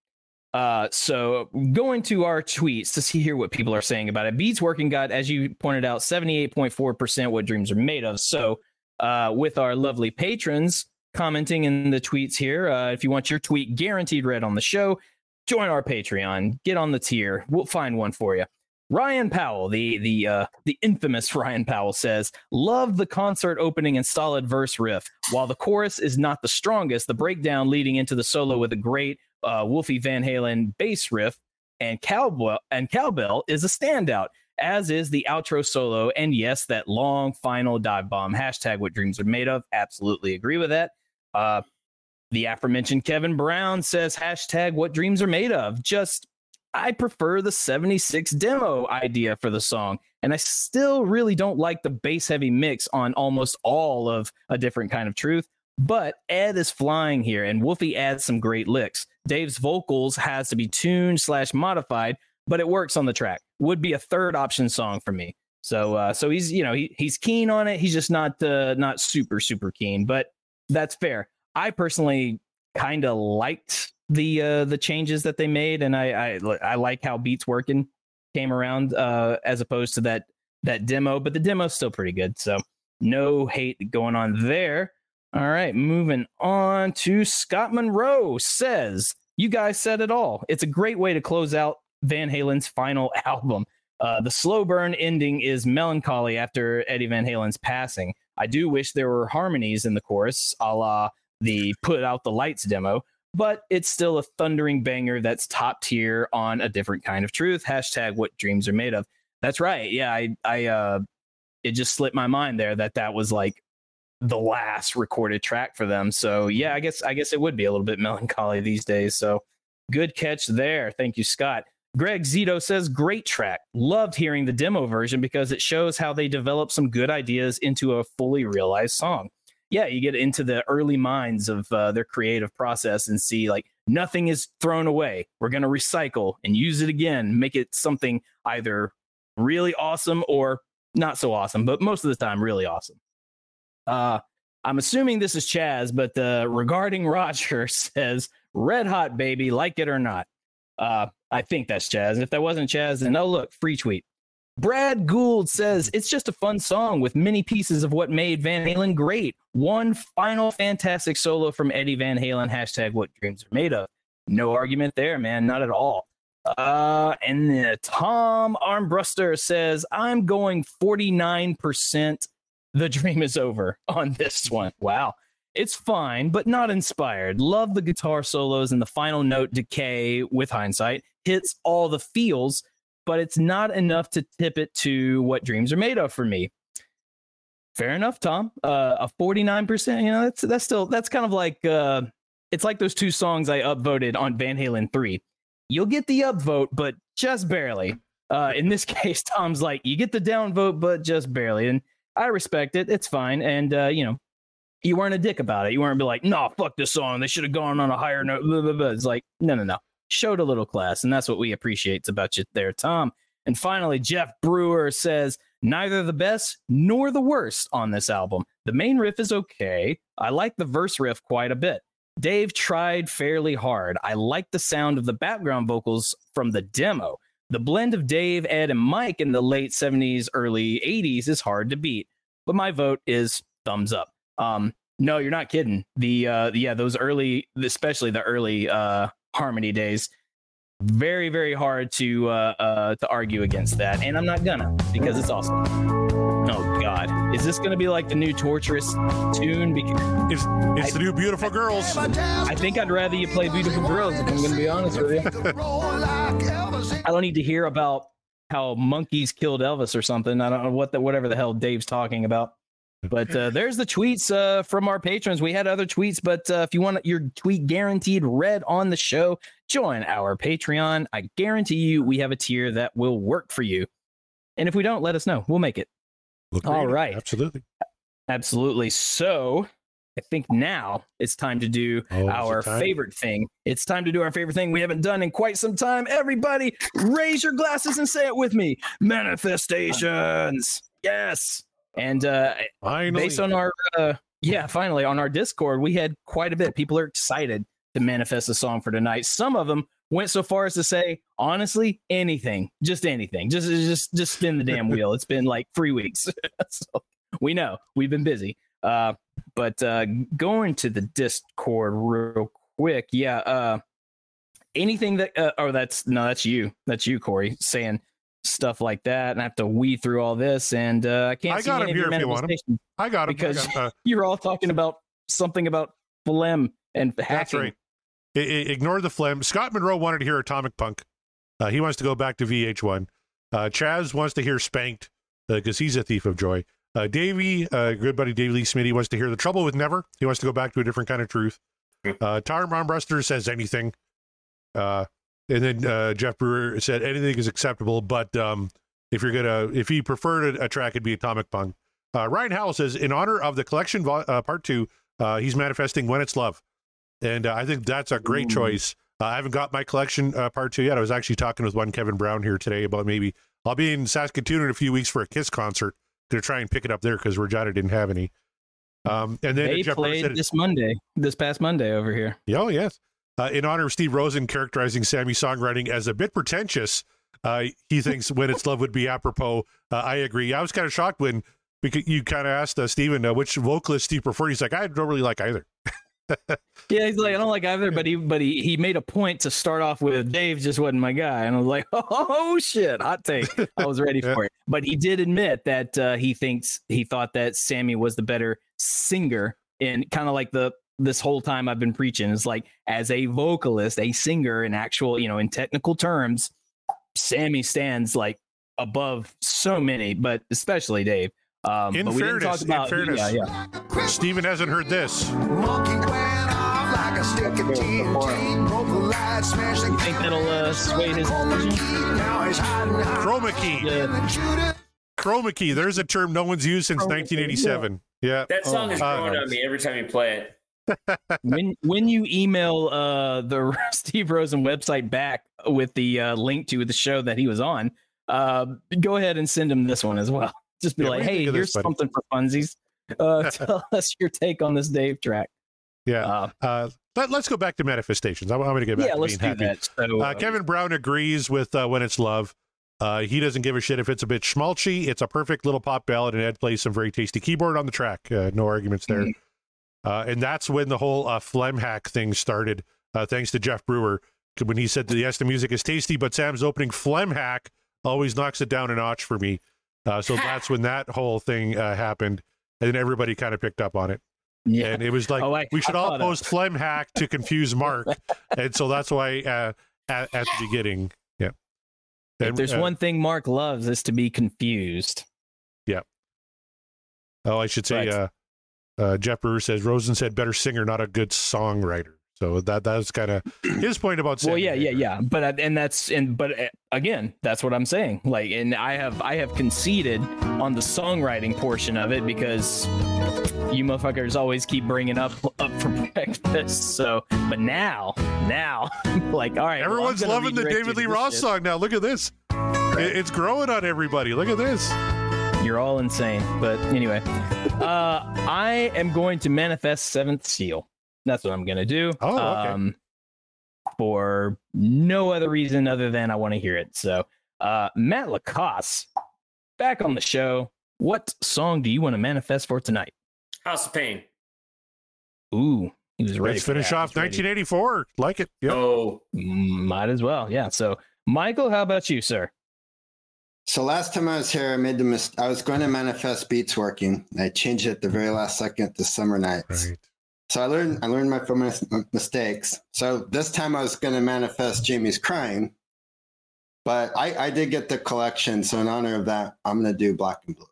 Uh, so going to our tweets to see here what people are saying about it. Beats Working got, as you pointed out, seventy eight point four percent what dreams are made of. So, uh, with our lovely patrons commenting in the tweets here, uh, if you want your tweet guaranteed read on the show, join our Patreon. Get on the tier. We'll find one for you. Ryan Powell, the the uh, the infamous [laughs] Ryan Powell says, "Love the concert opening and solid verse riff. While the chorus is not the strongest, the breakdown leading into the solo with a great uh, Wolfie Van Halen bass riff and cowbell and cowbell is a standout, as is the outro solo. And yes, that long final dive bomb. Hashtag what dreams are made of. Absolutely agree with that. Uh, the aforementioned Kevin Brown says hashtag what dreams are made of. Just I prefer the 76 demo idea for the song. And I still really don't like the bass heavy mix on almost all of a different kind of truth. But Ed is flying here, and Wolfie adds some great licks. Dave's vocals has to be tuned slash modified, but it works on the track. Would be a third option song for me. So, uh, so he's you know he he's keen on it. He's just not uh, not super super keen, but that's fair. I personally kind of liked the uh, the changes that they made, and I I, I like how Beats Working came around uh, as opposed to that that demo, but the demo's still pretty good. So no hate going on there. All right, moving on to Scott Monroe says, "You guys said it all. It's a great way to close out Van Halen's final [laughs] album. Uh, the slow burn ending is melancholy after Eddie Van Halen's passing. I do wish there were harmonies in the chorus, a la the Put Out the Lights demo, but it's still a thundering banger that's top tier on a different kind of truth. Hashtag what dreams are made of. That's right. Yeah, I, I, uh, it just slipped my mind there that that was like the last recorded track for them. So yeah, I guess, I guess it would be a little bit [laughs] melancholy these days. So good catch there. Thank you, Scott. Greg Zito says, great track. Loved hearing the demo version because it shows how they develop some good ideas into a fully realized song. Yeah, you get into the early minds of uh, their creative process and see like nothing is thrown away. We're going to recycle and use it again, make it something either really awesome or not so awesome, but most of the time, really awesome. Uh, I'm assuming this is Chaz, but uh, regarding [laughs] Roger says, red hot baby, like it or not. Uh, I think that's Chaz. If that wasn't Chaz, then oh, look, free tweet. Brad Gould says it's just a fun song with many pieces of what made Van Halen great. One final fantastic solo from Eddie Van Halen. Hashtag what dreams are made of. No argument there, man. Not at all. Uh, and then Tom Armbruster says, I'm going 49%. The dream is over on this one. Wow. It's fine, but not inspired. Love the guitar solos and the final note decay with hindsight. Hits all the feels, but it's not enough to tip it to what dreams are made of for me. Fair enough, Tom. Uh, a 49%, you know, that's that's still that's kind of like uh it's like those two songs I upvoted on Van Halen 3. You'll get the upvote, but just barely. Uh in this [laughs] case, Tom's like, you get the downvote, but just barely. And I respect it. It's fine. And, uh, you know, you weren't a dick about it. You weren't be like, no, fuck this song. They should have gone on a higher note. Blah, blah, blah. It's like, no, no, no. Showed a little class. And that's what we appreciate about you there, Tom. And finally, Jeff Brewer says, neither the best nor the worst on this album. The main riff is okay. I like the verse riff quite a bit. Dave tried fairly hard. I like the sound of the background vocals from the demo. The blend of Dave, Ed, and Mike in the late 70s, early 80s is hard to beat. But my vote is thumbs up. Um, no, you're not kidding. The uh, yeah, those early, especially the early uh, harmony days, very very hard to uh, uh, to argue against that, and I'm not gonna because it's awesome. Oh God, is this gonna be like the new torturous tune? Because It's it's the new beautiful girls. I think I'd rather you play Beautiful Girls. If I'm gonna be honest with you, I don't need to hear about how monkeys killed Elvis or something. I don't know what the whatever the hell Dave's talking about. But uh, there's the tweets uh, from our patrons. We had other tweets, but uh, if you want your tweet guaranteed read on the show, join our Patreon. I guarantee you we have a tier that will work for you. And if we don't, let us know. We'll make it. Look All right. absolutely. Absolutely. So I think now it's time to do Oh, our favorite thing. It's time to do our favorite thing we haven't done in quite some time. Everybody, raise your glasses and say it with me manifestations. Yes. And uh, Finally, based on our, uh, yeah, finally on our Discord, we had quite a bit. People are excited to manifest a song for tonight. Some of them went so far as to say, honestly, anything, just anything, just just just spin the damn wheel. It's been like three weeks, [laughs] so we know we've been busy. Uh, but uh, going to the Discord real quick, yeah. Uh, anything that, uh, oh, that's no, that's you, that's you, Corey, saying stuff like that, and I have to weed through all this, and uh, I can't. I see got any 'em of your here if you want 'em. manifestations I got him. because- uh, [laughs] you're all talking about something about phlegm and hacking. that's right. I- I- ignore the phlegm. Scott Monroe wanted to hear Atomic Punk. Uh, he wants to go back to VH1. Uh, Chaz wants to hear Spanked because he's a thief of joy. Uh, Davey, uh, good buddy Dave Lee Smitty, wants to hear The Trouble with Never. He wants to go back to a different kind of truth. Uh, Tyron Armbruster says anything. Uh, and then uh, Jeff Brewer said anything is acceptable, but um, if you're gonna, if he preferred a, a track, it'd be Atomic Punk. Uh, Ryan Howell says in honor of the collection vol- uh, part two, uh, he's manifesting when it's love, and uh, I think that's a great Ooh. choice. Uh, I haven't got my collection uh, part two yet. I was actually talking with one Kevin Brown here today about maybe I'll be in Saskatoon in a few weeks for a Kiss concert. Gonna try and pick it up there because Regina didn't have any. Um, and then They Jeff played said, this Monday, this past Monday over here. Oh, yes. Uh, in honor of Steve Rosen characterizing Sammy's songwriting as a bit pretentious, uh, he thinks When It's Love would be apropos. Uh, I agree. I was kind of shocked when because you kind of asked uh, Steven uh, which vocalist do you prefer. He's like, I don't really like either. [laughs] Yeah, he's like, I don't like either, but he but he he made a point to start off with Dave just wasn't my guy, and I was like, [laughs] oh shit, hot take. I was ready [laughs] for it, but he did admit that uh, he thinks he thought that Sammy was the better singer, and kind of like the this whole time I've been preaching is like as a vocalist, a singer, in actual you know in technical terms, Sammy stands like above so many, but especially Dave. Um, In but we didn't fairness- talk about in fairness, yeah, yeah. Steven hasn't heard this. Monkey went off like a stick of TNT. Broke the light, smashed the You think that'll uh, sway his chroma decision? key. Now he's Chroma key. Yeah. in the Judas. Chroma key. There's a term no one's used since 1987. Yeah. That song is Oh, growing uh, on me every time you play it. [laughs] when when you email uh the [laughs] Steve Rosen website back with the uh, link to the show that he was on, uh, go ahead and send him this one as well. [laughs] Just be Yeah, like, what do you hey, here's this, something for funsies. Uh, tell us your take on this Dave track. Yeah. Uh, Uh, let, us go back to manifestations. I'm, I'm going to get back yeah, to let's being do happy. that. So, Kevin Brown agrees with uh, when it's love. Uh, he doesn't give a shit if it's a bit schmaltzy. It's a perfect little pop ballad, and Ed plays some very tasty keyboard on the track. Uh, no arguments there. Uh, and that's when the whole uh, phlegm hack thing started. Uh, thanks to Jeff Brewer when he said that yes, the music is tasty, but Sam's opening phlegm hack always knocks it down a notch for me. Uh, so [laughs] that's when that whole thing uh, happened, and then everybody kind of picked up on it. yeah. And it was like Oh, I- we should I all post phlegm hack to confuse Mark, [laughs] and so that's why uh, at, at the beginning, yeah. if there's one thing Mark loves is to be confused. Yeah. Oh, I should say, Right. Uh, uh, Jeff Brewer says Rosen said better singer, not a good songwriter. So that that's kind of [clears throat] his point about. well Sammy yeah yeah Hagar. yeah but I- and that's and but uh, again that's what i'm saying like and i have i have conceded on the songwriting portion of it because you motherfuckers always keep bringing up up for [laughs] breakfast so but now now [laughs] like all right Everyone's gonna loving the David Lee Roth shit. song now. Look at this. It- it's growing on everybody. Look at this. You're all insane but anyway uh i am going to manifest seventh seal that's what i'm gonna do Oh, okay. um for no other reason other than i want to hear it so uh matt lacoste back on the show what song do you want to manifest for tonight House of Pain. ooh he was ready Let's finish that. off He's ready. 1984. Like it. Yep. Oh, might as well yeah so michael how about you sir So last time I was here, I made the mis- I was going to manifest beats working. I changed it at the very last second to summer nights. Right. So I learned I learned my from my mistakes. So this time I was going to manifest Jamie's crying, but I, I did get the collection. So in honor of that, I'm going to do black and blue.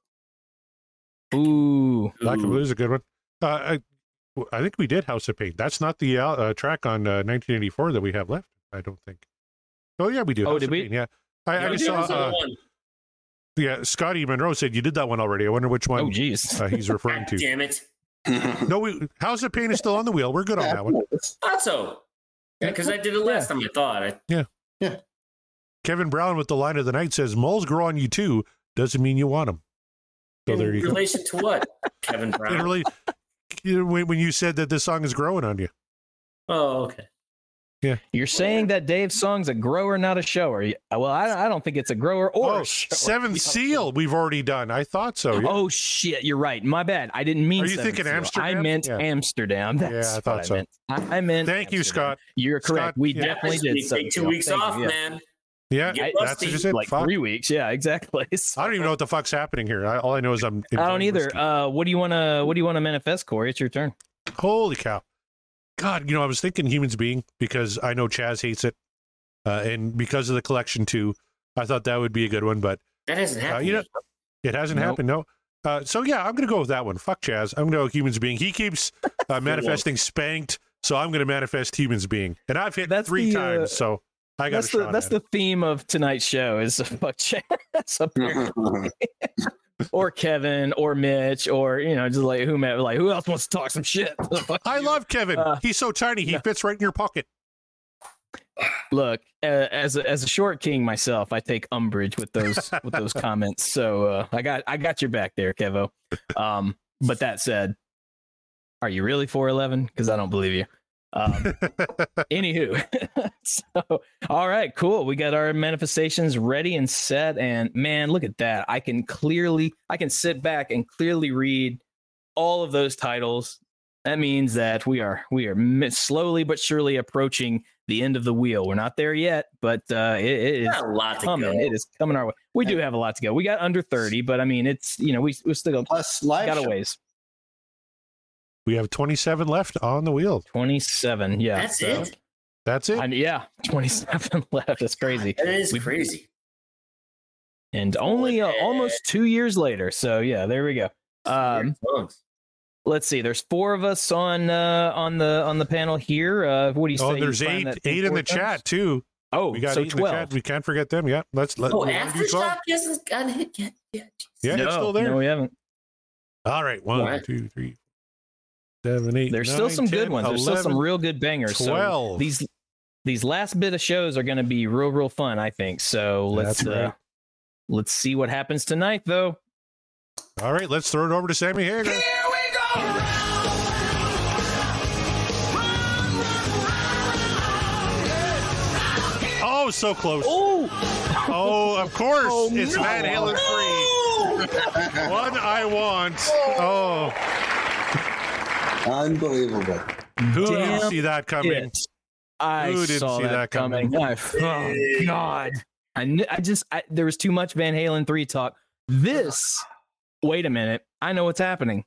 ooh Black and Ooh. Blue is a good one. Uh, I, I think we did House of Pain. That's not the uh, uh, track on uh, 1984 that we have left. I don't think. Oh yeah, we do. Oh, House did of we? Pain, Yeah. I, Yeah, I we just did saw. this other Uh, one. Yeah, Scotty Monroe said you did that one already. I wonder which oh one jeez uh, he's [laughs] referring to. damn it. No, we, House of Pain is still on the wheel. We're good on that one. Thought so. Yeah, because I did it last time I thought. I, Yeah. Yeah. Kevin Brown with the line of the night says, "Moles grow on you too. Doesn't mean you want them." So in there you go. relation to what? Kevin [laughs] It Brown. really, you when, when you said that this song is growing on you. Oh, okay. You're saying that dave's song's a grower not a shower well i, I don't think it's a grower or oh, a shower. Seventh Yeah. Seal we've already done. I thought so. Yeah. Oh shit, you're right. My bad. I didn't mean. Are you thinking Seal. I meant Yeah. Amsterdam. That's Yeah, I what thought so. meant. I, I meant. Thank you, Scott. You're correct. Scott, we yeah. definitely Just did. need to Take two Seal. weeks Thank off, you, yeah. man. Yeah, Get that's rusty. just it. Like Fuck. three weeks. Yeah, exactly. [laughs] I don't even know what the fuck's happening here. I, all I know is I'm. I don't either. Uh, what do you want to? What do you want to manifest, Corey? It's your turn. Holy cow! God, you know, I was thinking humans being because I know Chaz hates it, uh, and because of the collection too, I thought that would be a good one, but That hasn't uh, happened. you know, it hasn't Nope. happened. No. Uh, so yeah, I'm gonna go with that one. Fuck Chaz. I'm gonna go humans being. He keeps uh, [laughs] manifesting spanked, so I'm gonna manifest humans being, and I've hit That's three the, uh, times, so I got That's a the that's at the it. theme of tonight's show is [laughs] fuck Chaz [laughs] apparently. Or Kevin or Mitch or you know just like whomever like who else wants to talk some shit. I you. love Kevin. Uh, He's so tiny. He fits right in your pocket. Look, uh, as a, as a short king myself, I take umbrage with those with those [laughs] comments. So uh, I got I got your back there, Kevo. Um, but that said, are you really four eleven? Because I don't believe you. Um, [laughs] anywho, [laughs] so all right, cool. We got our manifestations ready and set, and man, look at that! I can clearly I can sit back and clearly read all of those titles. That means that we are we are slowly but surely approaching the end of the wheel. We're not there yet, but uh, it, it is a lot coming. It is coming our way. We do have a lot to go. We got under thirty, but I mean, it's you know we we still Plus live got a show. ways. We have 27 left on the wheel. Twenty seven, yeah. That's so- it. That's it. I, yeah, twenty seven [laughs] left. That's crazy. That is We've- crazy. And only uh, almost two years later. So yeah, there we go. Um, let's see. There's four of us on uh, on the on the panel here. Uh, what do you say? Oh, you there's find eight eight in the times? chat too. Oh, We got so eight in the twelve. We can't forget them. Yeah, let's let. Oh, we wanna do 12? Aftershock hasn't gotten hit yet. Yeah. Yeah, no, it's still there. No, we haven't. All right, one, Alright. two, three, seven, eight. There's still nine, some good 10, ones. There's still some real good bangers. So these these last bit of shows are going to be real, real fun. I think. So let's That's uh, let's see what happens tonight, though. All right, let's throw it over to Sammy Hagar. Oh, so close. Oh, Oh, of course. Oh, it's no. Van Halen 3. One I want. Oh, Unbelievable. who didn't see that coming? it. I Who didn't saw see that, that coming. coming? Oh God! I kn- I just I, there was too much Van Halen three talk. This. Wait a minute. I know what's happening.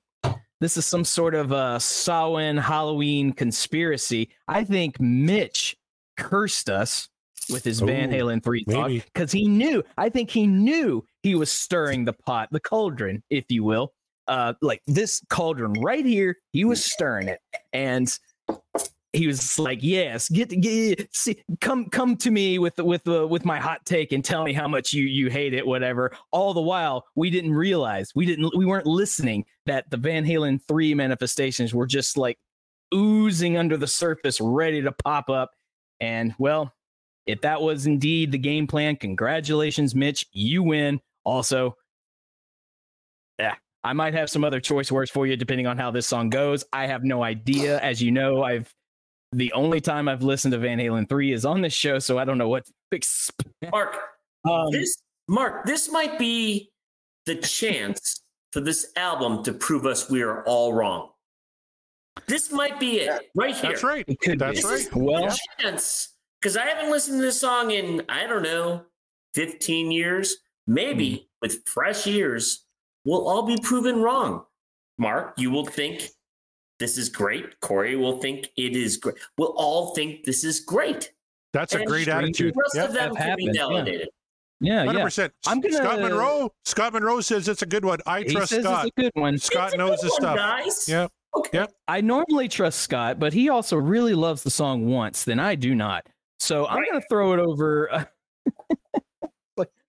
This is some sort of a Samhain Halloween conspiracy. I think Mitch cursed us with his Van Halen three talk because he knew. I think he knew he was stirring the pot, the cauldron, if you will. Uh, like this cauldron right here, he was stirring it, and he was like, "Yes, get, get see, come come to me with with uh, with my hot take and tell me how much you you hate it, whatever." All the while, we didn't realize we didn't we weren't listening that the Van Halen three manifestations were just like oozing under the surface, ready to pop up. And well, if that was indeed the game plan, congratulations, Mitch, you win. Also, yeah, I might have some other choice words for you depending on how this song goes. I have no idea. As you know, I've the only time I've listened to Van Halen 3 is on this show, so I don't know what to expect. Mark, Um, this Mark, this might be the chance for this album to prove us we are all wrong. This might be it right here. That's right. it could That's. This right. is Well, chance because I haven't listened to this song in I don't know 15 years. Maybe Hmm. with fresh ears, we'll all be proven wrong. Mark, you will think this is great. Corey will think it is great. We'll all think this is great. That's a great attitude. The rest Yeah. of them can be happens, yeah. validated. yeah, Hundred yeah. percent. I'm gonna- Scott Monroe. Scott Monroe says it's a good one. I He trust says Scott. it's a good one. Scott It's a knows good his stuff. guys. Yeah. Okay. Yep. I normally trust Scott, but he also really loves the song once, then I do not. So I'm going to throw it over. Uh, [laughs]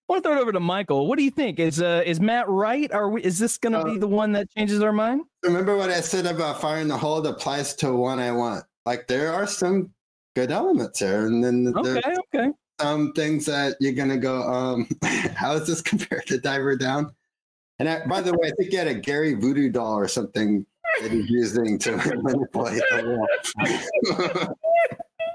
I want to throw it over to Michael. What do you think? Is uh is Matt right? Are we, is this going to Uh, be the one that changes our mind? Remember what I said about Fire in the Hole that applies to one I want. Like there are some good elements there, and then Okay, there's okay. some things that you're gonna go, um, [laughs] how is this [laughs] compared to Diver Down? And I, by the way, I think he had a Gary Voodoo doll or something that he's using to [laughs] manipulate the wall.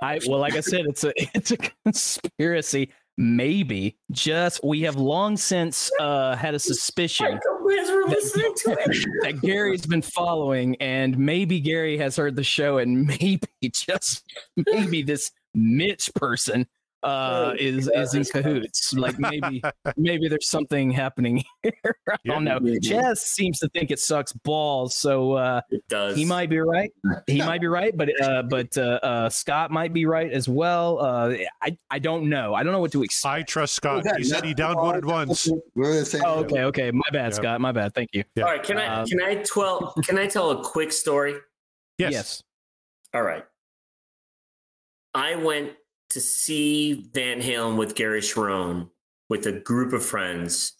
I well, like I said, it's a it's a conspiracy. Maybe. Just we have long since uh had a suspicion As listening to [laughs] that Gary's been following, and maybe Gary has heard the show, and [laughs] maybe just maybe this Mitch person uh Oh, is God, is in this guy. cahoots. Like maybe [laughs] maybe there's something happening [laughs] here. I don't know. maybe. Chaz seems to think it sucks balls, so uh It does. he might be right. [laughs] He might be right, but uh but uh, uh Scott might be right as well. Uh I I don't know. I don't know what to expect. I trust Scott. He said he downvoted once. We're gonna say Oh, okay, okay. My bad, Yeah. Scott. My bad. Thank you. Yeah. All right. Can I Um, can I tell can I tell a quick story? Yes. All right. I went to see Van Halen with Gary Cherone with a group of friends,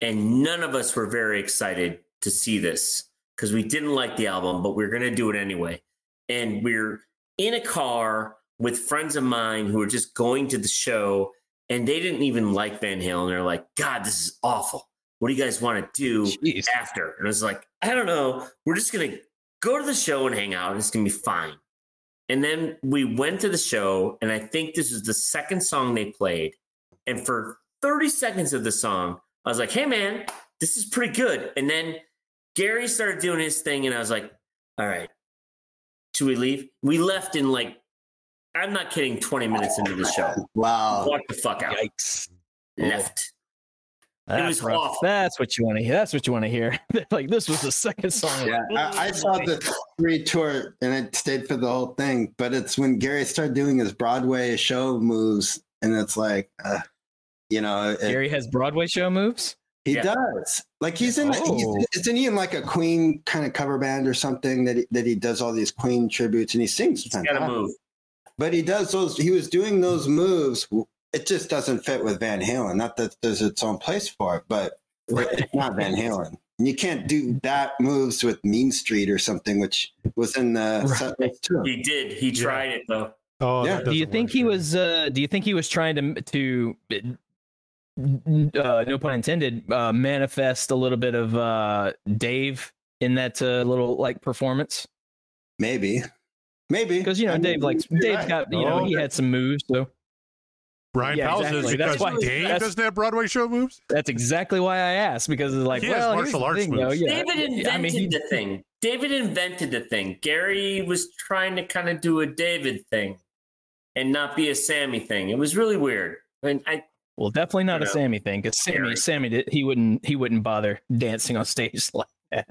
and none of us were very excited to see this because we didn't like the album, but we are going to do it anyway. And we're in a car with friends of mine who are just going to the show, and they didn't even like Van Halen. They're like, God, this is awful. What do you guys want to do? Jeez. after. And I was like, I don't know. We're just gonna go to the show and hang out. And It's gonna be fine. And then we went to the show, and I think this was the second song they played. And for 30 seconds of the song, I was like, hey man, this is pretty good. And then Gary started doing his thing, and I was like, all right, should we leave? We left in like, I'm not kidding, 20 minutes into the show. Wow. Walked the fuck out. Yikes. Left. That's was rough. awful. That's what you want to hear. That's what you want to hear. [laughs] like this was the second [laughs] song. Yeah, I, I saw the three tour and I stayed for the whole thing. But it's when Gary started doing his Broadway show moves, and it's like, uh, you know, it- Gary has Broadway show moves. he Yeah. does. Like he's in, Oh. he's, isn't he in like a Queen kind of cover band or something that he, that he does all these Queen tributes and he sings. Sometimes? Gotta move. But he does those. He was doing those moves. It just doesn't fit with Van Halen. Not that there's its own place for it, but it's not Van Halen. You can't do that moves with Mean Street or something, which was in the Right. too. He did. He Yeah. tried it though. Oh, Yeah. Do you think work. he was? uh Do you think he was trying to to uh, no pun intended uh, manifest a little bit of uh Dave in that uh, little like performance? Maybe, maybe Because you know I mean, Dave like you're Dave's right. got you know Oh. he had some moves. So Brian Yeah, Powell exactly. says That's because why- Dave doesn't have Broadway show moves? that's exactly why I asked because it's like He well here's martial the arts thing, though. moves. Yeah, David invented I mean, he- the thing. David invented the thing. Gary was trying to kind of do a David thing and not be a Sammy thing. It was really weird. I mean, I Well, definitely not You a know, Sammy thing because Sammy, Gary. Sammy, did, he wouldn't, he wouldn't bother dancing on stage [laughs] like that.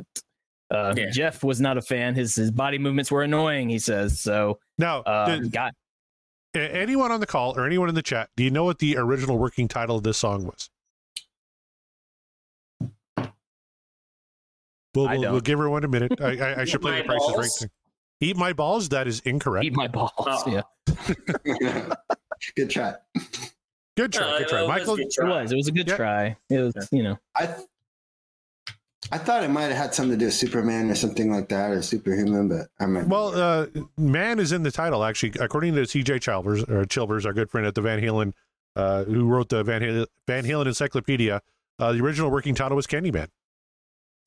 Uh, Yeah. Jeff was not a fan. His his body movements were annoying. He says so. No, Uh, did- got a- anyone on the call or anyone in the chat, do you know what the original working title of this song was? We'll, we'll, don't. we'll give everyone a minute. I, I, I should play the My prices right balls? thing. Eat my balls. That is incorrect. Eat my balls. Oh. Yeah, [laughs] Good try. Good try. Uh, good try, uh, Michael. let's it was. It was a good Yeah. try. It was, you know. I I thought it might have had something to do with Superman or something like that or superhuman, but I might. Well, uh, man is in the title actually, according to C.J. Chilvers, or Chilvers, our good friend at the Van Halen, uh, who wrote the Van Halen, Van Halen Encyclopedia. Uh, the original working title was Candyman.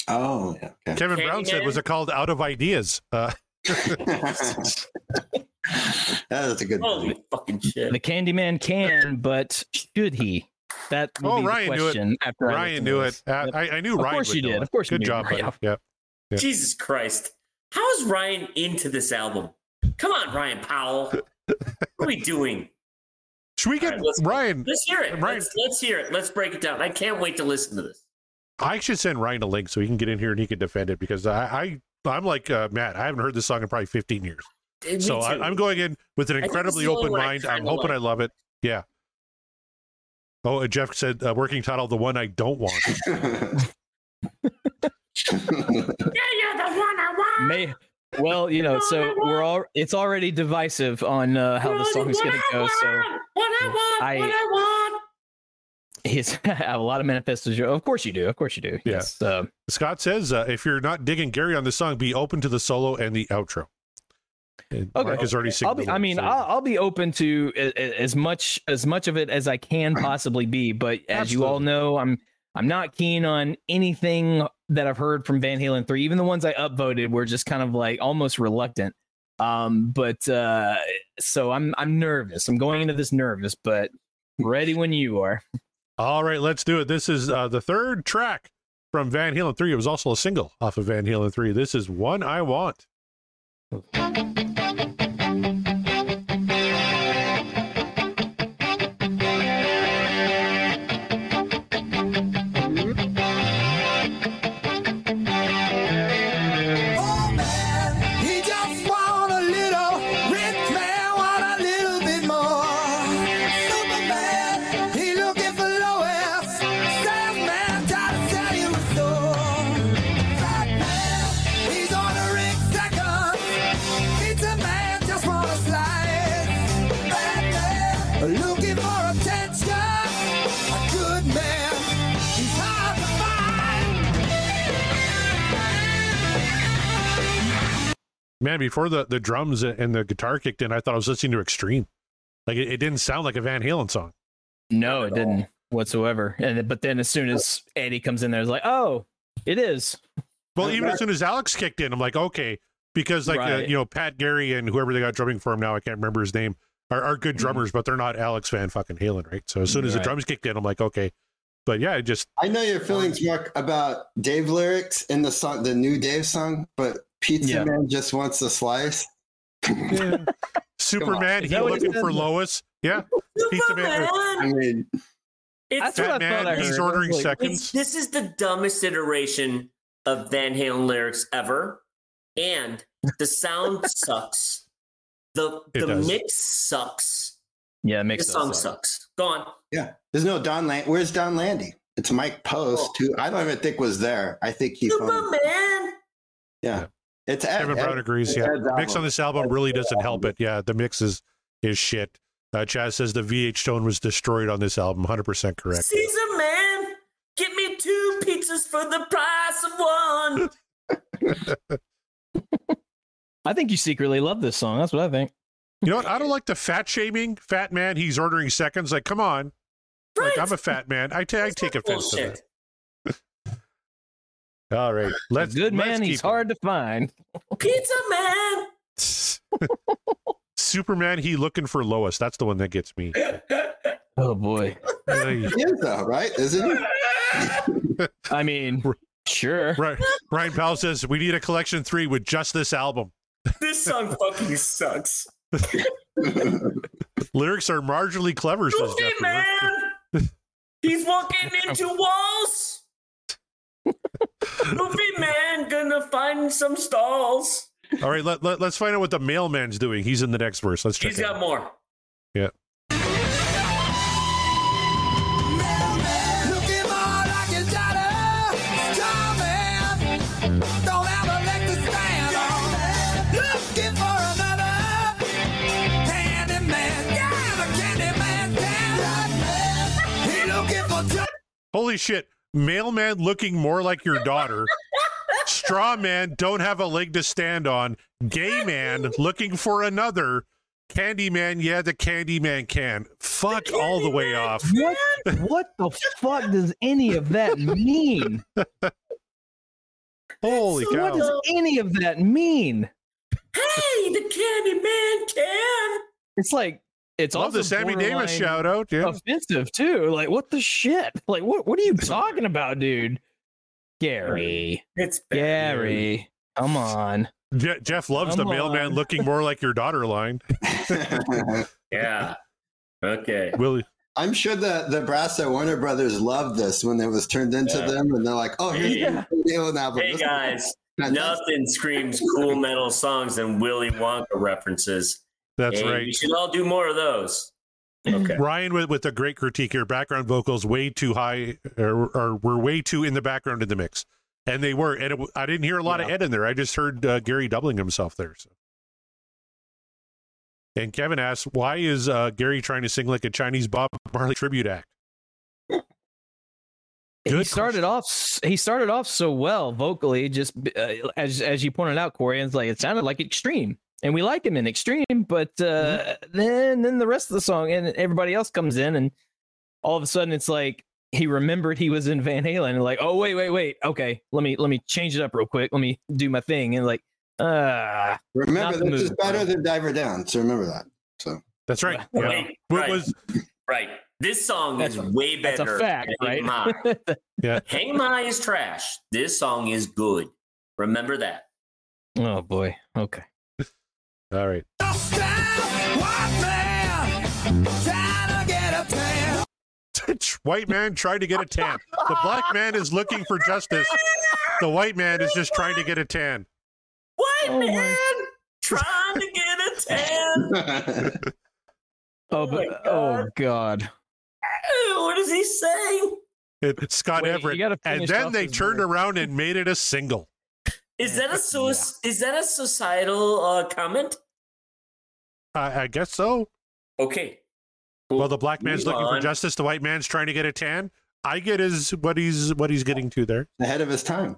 oh yeah. Okay. Kevin Brown said, Candyman? "Was it called Out of Ideas?" Uh, [laughs] That's a good. Holy fucking shit. The Candyman can, but should he? That will Oh, be the Ryan knew it. after Ryan listen knew it. this. Uh, Yep. I, I knew Of Ryan. course would you know did. it. Of course you Good knew. job, buddy. Yeah. Yeah. Yeah. Jesus Christ. How is Ryan into this album? Come on, Ryan Powell. What are we doing? Should we get All right, let's- Ryan? Let's hear it. Ryan- Let's, let's hear it. Let's break it down. I can't wait to listen to this. I should send Ryan a link so he can get in here and he can defend it because I, I I'm like uh, Matt. I haven't heard this song in probably 15 years. Eh, me so I, too. I'm going in with an incredibly it's the only open mind. I'm hoping like. I love it. Yeah. Oh, and Jeff said uh, working title, the one I don't want. [laughs] Yeah, you're the one I want. May well, you know, so we're all it's already divisive on uh, how the song is gonna go. So What I want, I- what I want. he's [laughs] I have a lot of manifestos. Of course you do. Of course you do. Yeah. Yes. Um, Scott says uh, if you're not digging Gary on the song, be open to the solo and the outro. And Okay. Mark has already I'll be. I mean, so- I'll, I'll be open to a- a- as much as much of it as I can [clears throat] possibly be. But as you all know, I'm I'm not keen on anything that I've heard from Van Halen three. Even the ones I upvoted were just kind of like almost reluctant. Um, but uh, so I'm I'm nervous. I'm going into this nervous, but ready when you are. [laughs] All right, let's do it. This is uh, the third track from Van Halen 3. It was also a single off of Van Halen 3. This is One I Want. Oh Man, before the, the drums and the guitar kicked in, I thought I was listening to Extreme. Like it, it didn't sound like a Van Halen song. No, it didn't whatsoever. And but then as soon as Eddie comes in there, it's like, oh, it is. Well, Uh, even as soon as Alex kicked in, I'm like, okay, because like uh, you know Pat Gary and whoever they got drumming for him now, I can't remember his name, are, are good drummers, but they're not Alex Van fucking Halen, right? So as soon as the drums kicked in, I'm like, okay, but yeah, it just I know your feelings, Mark, about Dave lyrics in the song, the new Dave song, but Pizza Yeah. Man just wants a slice. [laughs] Superman, he that he looking said? for Lois, yeah, Pizza Man, I mean, It's That's what Fat I thought Man, I he's heard. I was ordering like, seconds. This is the dumbest iteration of Van Halen lyrics ever, and the sound [laughs] sucks. The It the does. mix sucks. Yeah, it The makes song sense. sucks. Go on. yeah, there's no Don Land. Where's Donn Landee? It's Mike Post, who I don't even think was there. I think he phoned. Superman. Yeah, it's Ed. Kevin Brown Ed- agrees. it's Yeah, Ed's mix on this album really doesn't help it. Yeah, the mix is is shit. Uh, Chaz says the VH tone was destroyed on this album. 100 percent correct. Caesar man, get me two pizzas for the price of one. [laughs] [laughs] I think you secretly love this song. That's what I think. You know what? I don't like the fat shaming. Fat man, he's ordering seconds. Like, come on. Right. Like, I'm a fat man. I ta- I take offense to Bullshit. that. [laughs] All right, let's. good let's man, he's it. hard to find. Pizza man. [laughs] Superman, he looking for Lois. That's the one that gets me. [laughs] Oh boy. Ay, He is though, right? Isn't he? I mean, sure. right. Ryan Powell says we need a collection three with just this album. this song fucking sucks. [laughs] Lyrics are marginally clever, says Goofy Jeffrey. man. [laughs] He's walking into walls. [laughs] Goofy man gonna find some stalls. All right, let, let, us find out what the mailman's doing. He's in the next verse. Let's check He's got out. more. Yeah. Holy shit. Mailman looking more like your daughter. Straw man don't have a leg to stand on. Gay man looking for another. Candyman, yeah, the Candyman can. Fuck all the way off. What what the fuck does any of that mean? [laughs] Holy What cow. What does any of that mean? Hey, the Candyman can. It's like it's Love also the Sammy Davis shout out. Yeah. offensive too. Like what the shit? [laughs] Like what what are you talking about, dude? Gary. It's bad. Gary. Come on. Je- Jeff loves the mailman on. looking more like your daughter line. [laughs] [laughs] Yeah. Okay. Willie. I'm sure the the brass at Warner Brothers loved this when it was turned into Yeah. them, and they're like, "Oh, here's Yeah. the Dylan album." Hey This guys, nothing screams cool metal songs than Willy Wonka references. That's Hey, right. We should all do more of those. Okay. Ryan with, with a great critique here. Background vocals way too high, or, or were way too in the background in the mix, and they were. And it, w- I didn't hear a lot of Ed in there. I just heard uh, Gary doubling himself there. So. And Kevin asks, why is uh, Gary trying to sing like a Chinese Bob Marley tribute act? he Good started off he started off so well vocally just uh, as as you pointed out corey and it's like it sounded like extreme and we like him in extreme but uh then then the rest of the song and everybody else comes in and all of a sudden it's like he remembered he was in van halen and like oh wait wait wait okay let me let me change it up real quick let me do my thing and like uh Remember, not the this is better than Diver Down. So remember that. So That's right. Yeah. Wait, What right, was right. This song is That's- way that's better. a fact than right Hang [laughs] Ma. yeah? Hang Ma is trash. This song is good. Remember that. oh boy okay All right. White man trying to get a tan. The black man is looking for justice. The white man is just trying to get a tan. White Oh man trying to get a tan. [laughs] oh Oh my but oh god Ew, what is he saying? It, Scott Wait, Everett. And then they turned lyric. around and made it a single. Is that a so- is that a societal uh, comment? I, I guess so. Okay. Well, the black man's Move looking for justice. The white man's trying to get a tan. I get his what he's what he's getting to there. Ahead of his time.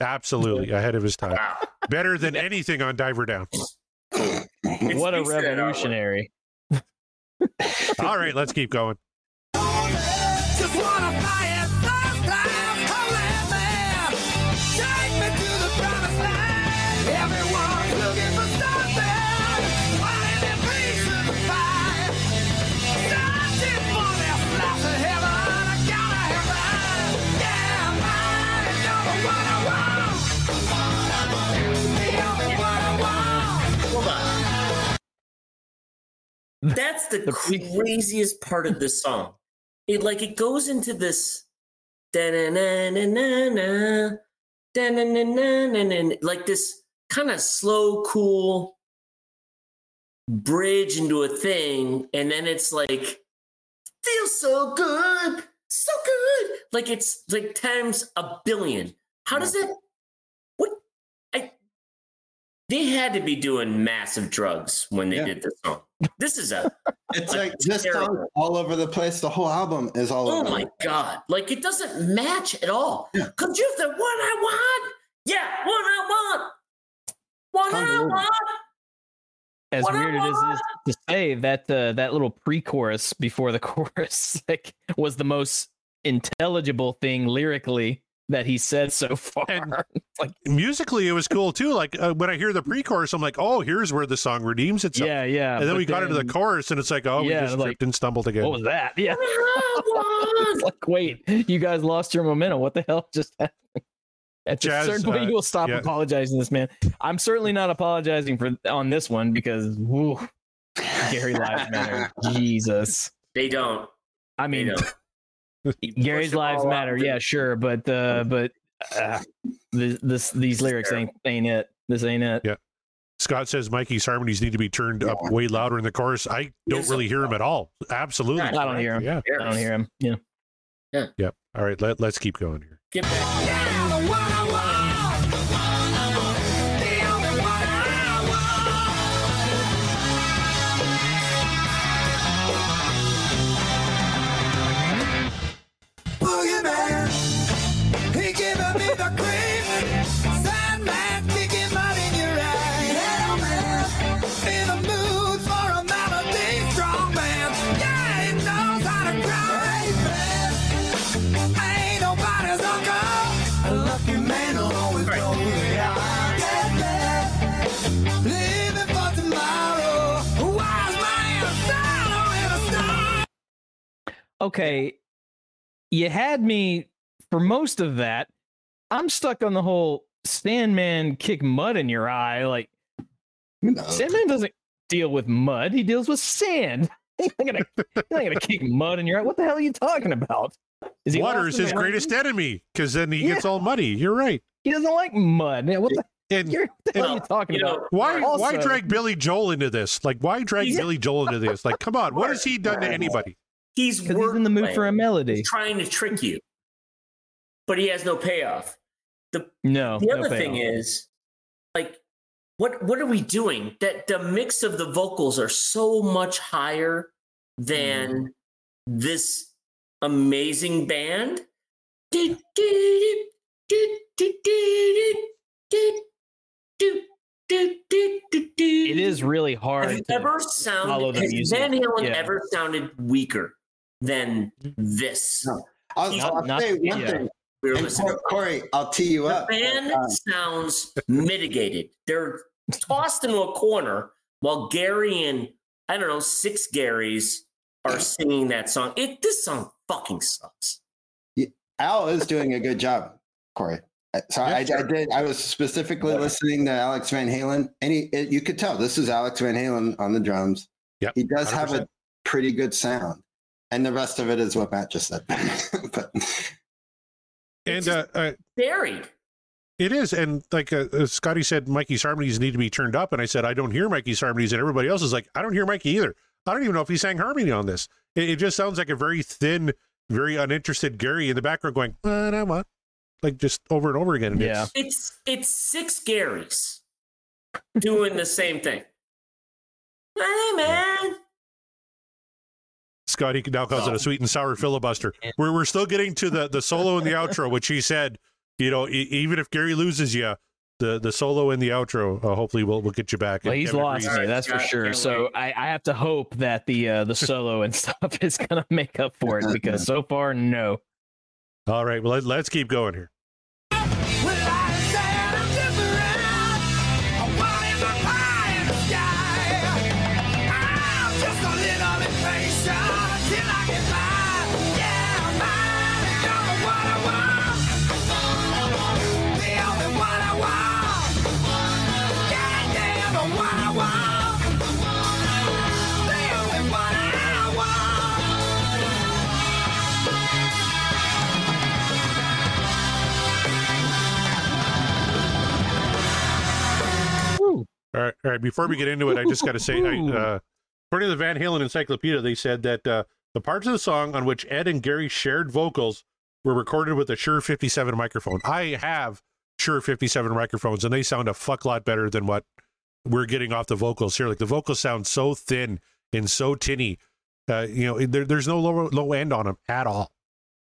Absolutely ahead of his time. Wow. Better than anything on Diver Down. What a speaks to that artwork. revolutionary All right, let's keep going. That's the, The pre- craziest part of this song. It like it goes into this da-na-na-na-na-na, da-na-na-na-na-na, like this kind of slow, cool bridge into a thing, and then it's like feels so good, so good. Like it's like times a billion. How does that? What? I. They had to be doing massive drugs when they Yeah. did this song. This is a. [laughs] It's Like, like this song all over the place. The whole album is all Oh over. my god! Like it doesn't match at all. Yeah. Could you the one I want? Yeah, one I want. One I Unbelievable. want. as What I weird it is, is to say that uh, that little pre-chorus before the [laughs] chorus like was the most intelligible thing lyrically that he said so [laughs] far. And- like, Musically, it was cool too. Like uh, when I hear the pre-chorus, I'm like, "Oh, here's where the song redeems itself." yeah, yeah. and then but we got into the then- chorus, and it's like, "Oh, we Yeah, just like, tripped and stumbled again." What was that? [laughs] Yeah. One I want. It's like, wait, you guys lost your momentum. What the hell just [laughs] happened? At a certain point, uh, you will stop yeah. apologizing this man. I'm certainly not apologizing for on this one because woo, Gary Lives Matter. Jesus. They don't. I They mean, don't. [laughs] Gary's lives matter. Yeah, sure, but uh, but uh, this, this these lyrics ain't ain't it. This ain't it. Yeah. Scott says Mikey's harmonies need to be turned up way louder in the chorus. I don't really hear him at all. Absolutely. I don't hear him. Yeah. I don't hear him. Yeah. Yep. All right. Let, let's keep going here. Okay, you had me for most of that. I'm stuck on the whole Sandman kick mud in your eye. Like No. Sandman doesn't deal with mud; he deals with sand. [laughs] He's not gonna, he's not gonna kick mud in your eye. What the hell are you talking about? Is he Water is his rain? greatest enemy because then he Yeah. gets all muddy. You're right. He doesn't like mud. Yeah, What the, And you're, what the hell are you uh, talking you know, about? why why Also- drag Billy Joel into this? Like why drag He's- Billy Joel into this? Like come on, what has he done to anybody? He's, he's in the mood playing. for a melody. He's trying to trick you, but he has no payoff. The no. The other no thing is, like, what what are we doing? That the mix of the vocals are so much higher than mm. this amazing band. It is really hard. Has ever sounded, Van Halen yeah. ever sounded weaker? Than this No. I'll, He's I'll not- say one yeah. thing. we were And listening Cor- Corey, I'll tee you The up. band Uh, sounds mitigated. They're tossed into a corner while Gary and I don't know six Garys are singing that song. It this song fucking sucks. Al is doing a good job, Corey. Uh, So I, I did. I was specifically listening to Alex Van Halen, and he, it, you could tell this is Alex Van Halen on the drums. Yep, he does have 100%. a pretty good sound, and the rest of it is what Matt just said. [laughs] but And uh, uh, Buried. it is, and like uh, uh, Scotty said, Mikey's harmonies need to be turned up, and I said I don't hear Mikey's harmonies, and everybody else is like I don't hear Mikey either. I don't even know if he sang harmony on this. It, it just sounds like a very thin, very uninterested Gary in the background going, "What I want," like just over and over again. And Yeah. it's- It's it's six Garys doing the same thing. Hey man. Scotty now calls it a sweet and sour filibuster. We're we're still getting to the the solo and the outro, which he said, you know, e- even if Gary loses you, the the solo and the outro, uh, hopefully will will get you back. Well, he's Kevin lost agrees. me, that's for sure. can't So. I, I have to hope that the uh, the [laughs] solo and stuff is gonna make up for it because so far, no. All right, well let, let's keep going here. All right, all right. Before we get into it, I just got to say, I, uh, according to the Van Halen Encyclopedia, they said that uh, the parts of the song on which Ed and Gary shared vocals were recorded with a Shure 57 microphone. I have Shure 57 microphones, and they sound a fuck lot better than what we're getting off the vocals here. Like the vocals sound so thin and so tinny. Uh, you know, there, there's no low low end on them at all.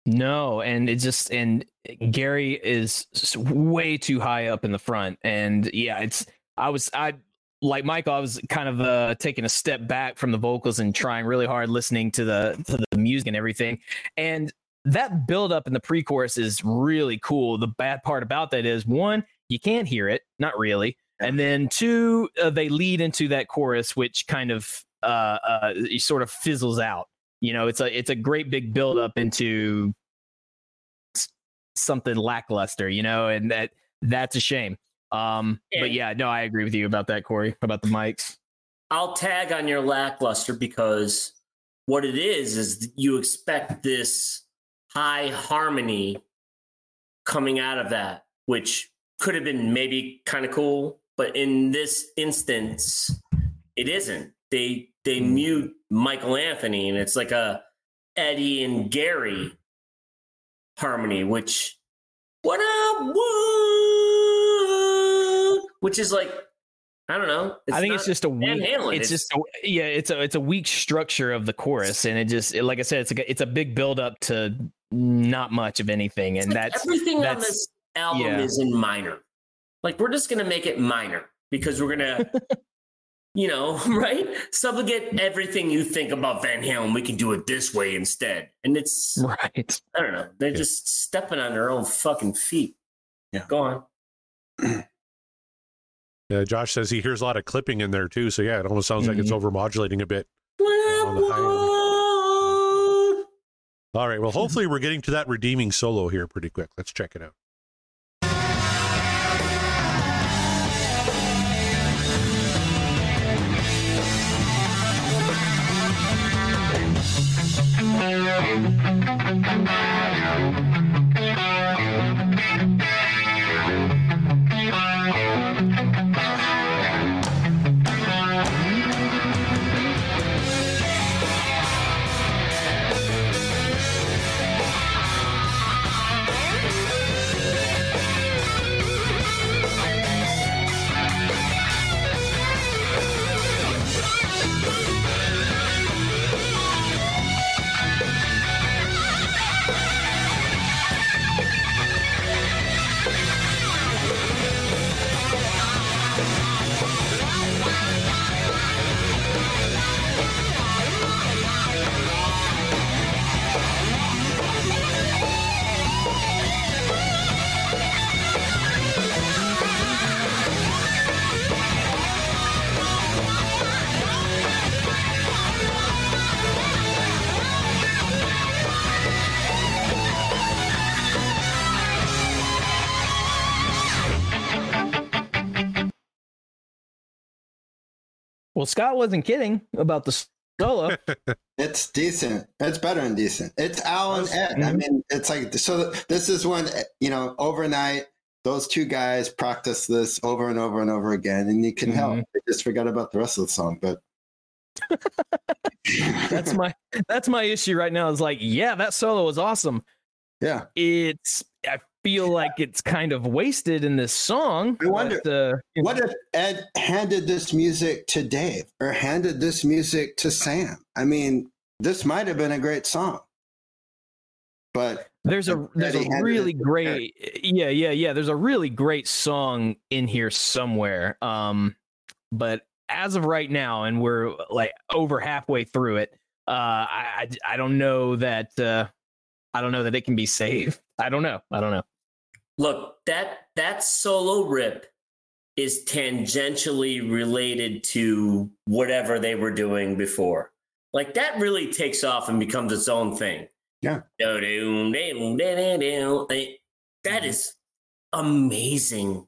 No, and it just and Gary is way too high up in the front, and yeah, it's I was I like Michael. I was kind of uh, taking a step back from the vocals and trying really hard listening to the to the music and everything, and that build up in the pre-chorus is really cool. The bad part about that is one, you can't hear it, not really, and then two, uh, they lead into that chorus, which kind of uh, uh, sort of fizzles out you know it's a it's a great big build up into something lackluster you know and that that's a shame um but yeah no i agree with you about that corey about the mics. I'll tag on your lackluster because what it is is you expect this high harmony coming out of that, which could have been maybe kind of cool, but in this instance, it isn't. They they mute Michael Anthony, and it's like a Eddie and Gary harmony, which what I want, which is like I don't know. i think it's just a weak Halen, it's, it's- just a, yeah it's a it's a weak structure of the chorus and it just it- like i said it's a it's a big build up to not much of anything and It's like that's everything on this album yeah. is in minor. Like we're just gonna make it minor because we're gonna, [laughs] you know, [laughs] right? Subligate everything you think about Van Halen. We can do it this way instead, and it's right I don't know. They're Yeah. just stepping on their own fucking feet. Yeah. Go on. [clears throat] Uh, Josh says he hears a lot of clipping in there too. So yeah, it almost sounds like it's over modulating a bit. What I On the high end. want. All right. Well, hopefully we're getting to that redeeming solo here pretty quick. Let's check it out. Well, Scott wasn't kidding about the solo. [laughs] It's decent. It's better than decent. It's Alan Ed. I Mhm. mean, it's like so. This is when you know overnight. Those two guys practice this over and over and over again, and you can help. Mhm. I just forgot about the rest of the song, but [laughs] that's my that's my issue right now. Is like, yeah, that solo was awesome. yeah. It's I feel like it's kind of wasted in this song. I wonder- but, uh, What know, if Ed handed this music to Dave or handed this music to Sam? I mean, this might have been a great song, but there's a there's a really great yeah yeah yeah there's a really great song in here somewhere um but as of right now and we're like over halfway through it uh i i, I don't know that uh i don't know that it can be saved i don't know i don't know Look, that that solo rip is tangentially related to whatever they were doing before. Like that really takes off and becomes its own thing. Yeah. That is amazing.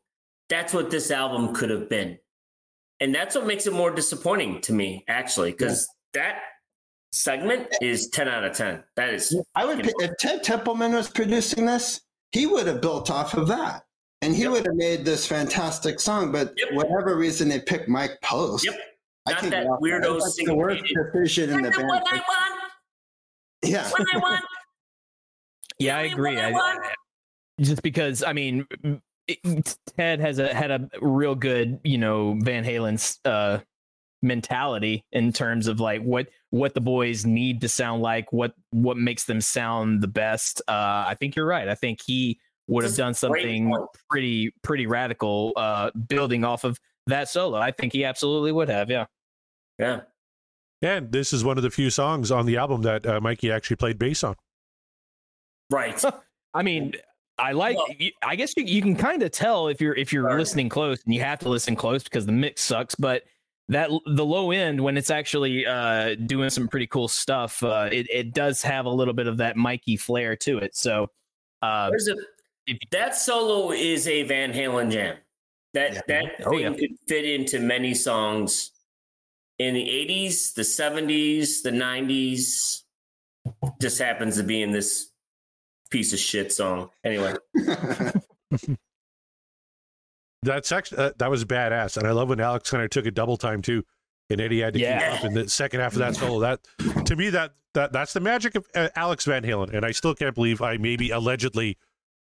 That's what this album could have been. And that's what makes it more disappointing to me, actually, because that segment is 10 out of 10. That is I would pick, if Ted Templeman was producing this, he would have built off of that. And he Yep. would have made this fantastic song, but Yep. whatever reason they picked Mike Post. Yep. I Not can't that get off weirdo That's the worst decision in the What I band. want, Yeah. what I want. yeah i [laughs] agree I I, just because i mean it, ted has a had a real good you know van halen's uh mentality in terms of like what what the boys need to sound like what what makes them sound the best uh i think you're right i think he would have done something pretty pretty radical uh building off of that solo i think he absolutely would have yeah Yeah. And this is one of the few songs on the album that uh, Mikey actually played bass on. Right. [laughs] I mean, I like. Well- I guess you, you can kind of tell if you're if you're Sorry. listening close, and you have to listen close because the mix sucks. But that the low end when it's actually uh, doing some pretty cool stuff, uh, it it does have a little bit of that Mikey flair to it. So, uh, a, if- that solo is a Van Halen jam. That Yeah. that Oh, thing yeah. could fit into many songs in the 80s, the 70s, the 90s. Just happens to be in this piece of shit song. Anyway, [laughs] [laughs] That's actually uh, that was badass, and I love when Alex kind of took a double time too, and Eddie had to Yeah. keep up in the second half of that solo. That to me, that that that's the magic of uh, Alex Van Halen, and I still can't believe I maybe allegedly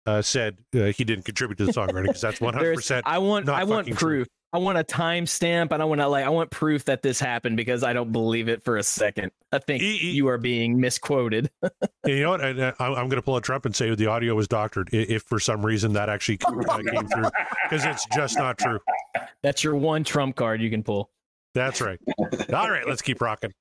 uh, said uh, he didn't contribute to the songwriting because that's [laughs] 100. percent I want I want fucking true. proof. I want a timestamp, and I want to like I want proof that this happened because I don't believe it for a second. I think E- e- you are being misquoted. [laughs] You know what? Uh, I'm, I'm going to pull a Trump and say the audio was doctored if for some reason that actually uh, came through because it's just not true. That's your one trump card you can pull. That's right. All right, let's keep rocking.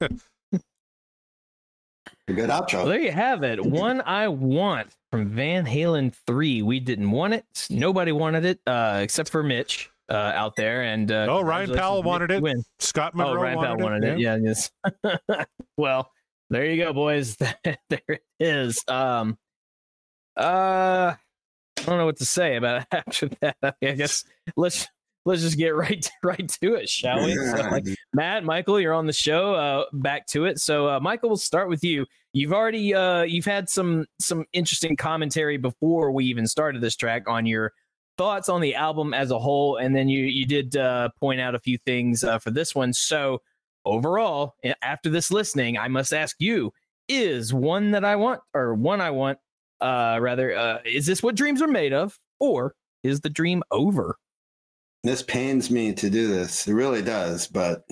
Right. A good Well, outro. there you have it. One I want from Van Halen 3. We didn't want it. Nobody wanted it uh, except for Mitch uh, out there. And uh, Oh, Ryan Powell wanted it. win. Scott Oh, Monroe Ryan Powell wanted, wanted it. Yeah, yes. [laughs] well, there you go, boys. [laughs] there it is. Um, uh, I don't know what to say about it [laughs] after that. I guess let's let's just get [laughs] right right to it, shall we? So, like, Matt, Michael, you're on the show. Uh, back to it. So, uh, Michael, we'll start with you. You've already uh, you've had some some interesting commentary before we even started this track on your thoughts on the album as a whole, and then you you did uh, point out a few things uh, for this one. So, overall, after this listening, I must ask you: Is one that I want, or one I want, uh, rather, uh, is this what dreams are made of, or is the dream over? This pains me to do this. It really does, but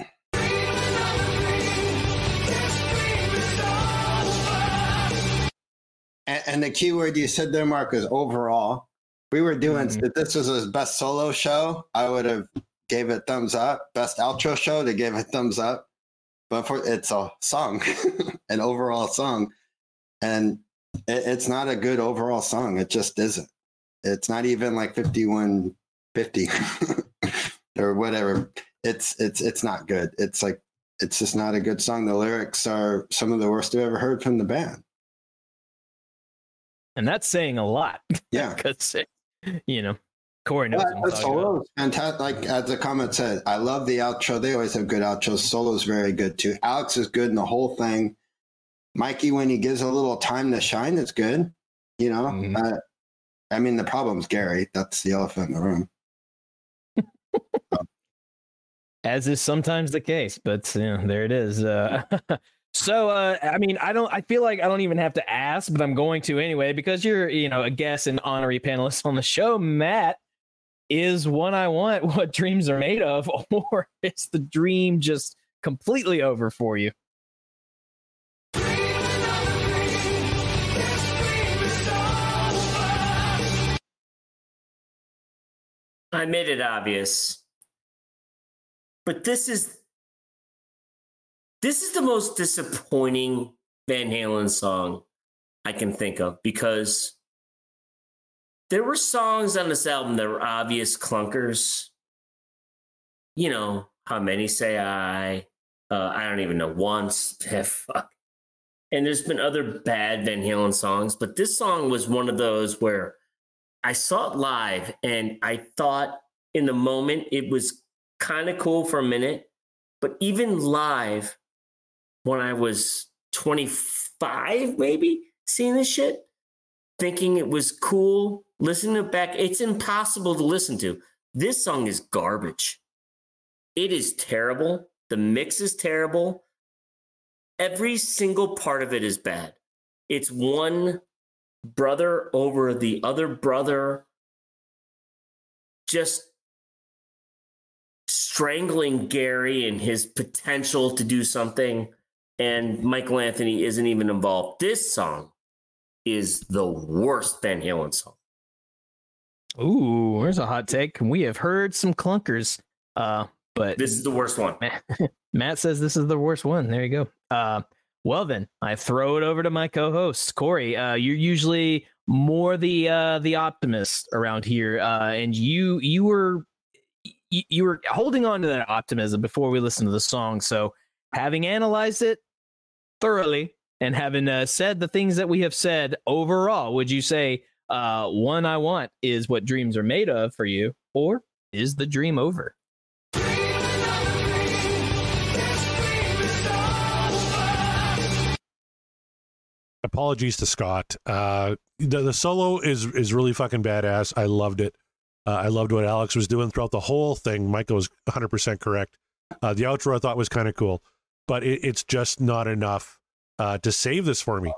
and, and the key word you said there, Mark, is overall. We were doing Mhm. if this was his best solo show, I would have gave it thumbs up. Best outro show, they gave it thumbs up. But for it's a song, [laughs] an overall song, and it, it's not a good overall song. It just isn't. It's not even like fifty-one fifty [laughs] or whatever. It's it's it's not good. It's like it's just not a good song. The lyrics are some of the worst I've ever heard from the band. And that's saying a lot. [laughs] Yeah. because you know Corey knows. What the talking solo is fantastic. Like as the comment said, I love the outro. They always have good outros. Solo is very good too. Alex is good in the whole thing. Mikey, when he gives a little time to shine, is good. You know, Mhm. uh, I mean, the problem's Gary. That's the elephant in the room. As is sometimes the case but you know, there it is uh, [laughs] so uh, i mean i don't i feel like i don't even have to ask but i'm going to anyway because you're you know a guest and honorary panelist on the show matt is one i want [laughs] what dreams are made of [laughs] or is the dream just completely over for you I made it obvious. But this is this is the most disappointing Van Halen song I can think of because there were songs on this album that were obvious clunkers. You know, how many say I? Uh, I don't even know once. [laughs] Fuck. And there's been other bad Van Halen songs, but this song was one of those where I saw it live and I thought in the moment it was kind of cool for a minute. But even live, when I was 25, maybe seeing this shit, thinking it was cool, listening to it back, it's impossible to listen to. This song is garbage. It is terrible. The mix is terrible. Every single part of it is bad. It's one brother over the other brother just strangling Gary and his potential to do something and Michael Anthony isn't even involved. This song is the worst Van Halen song. ooh there's a hot take we have heard some clunkers uh but This is the worst one. Matt, [laughs] Matt says this is the worst one. There you go. Uh, well then, I throw it over to my co-host Corey. Uh, you're usually more the uh, the optimist around here, uh, and you you were you, you were holding on to that optimism before we listened to the song. So, having analyzed it thoroughly and having uh, said the things that we have said overall, would you say uh, one I want is what dreams are made of for you, or is the dream over? Apologies to Scott. Uh, the the solo is is really fucking badass. I loved it. Uh, I loved what Alex was doing throughout the whole thing. Michael was 100 percent correct. Uh, the outro I thought was kind of cool, but it, it's just not enough uh, to save this for me.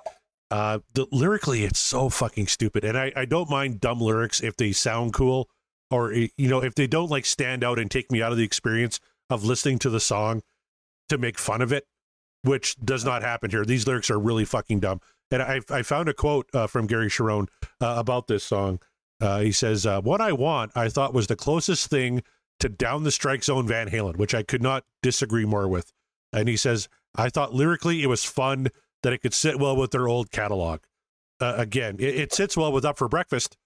Uh, the, lyrically, it's so fucking stupid, and I, I don't mind dumb lyrics if they sound cool, or you know if they don't like stand out and take me out of the experience of listening to the song to make fun of it, which does not happen here. These lyrics are really fucking dumb. And I, I found a quote uh, from Gary Cherone uh, about this song. Uh, he says, uh, What I want, I thought was the closest thing to Down the Strike Zone Van Halen, which I could not disagree more with. and he says, "I thought lyrically it was fun that it could sit well with their old catalog." Uh, again, it, it sits well with Up for Breakfast,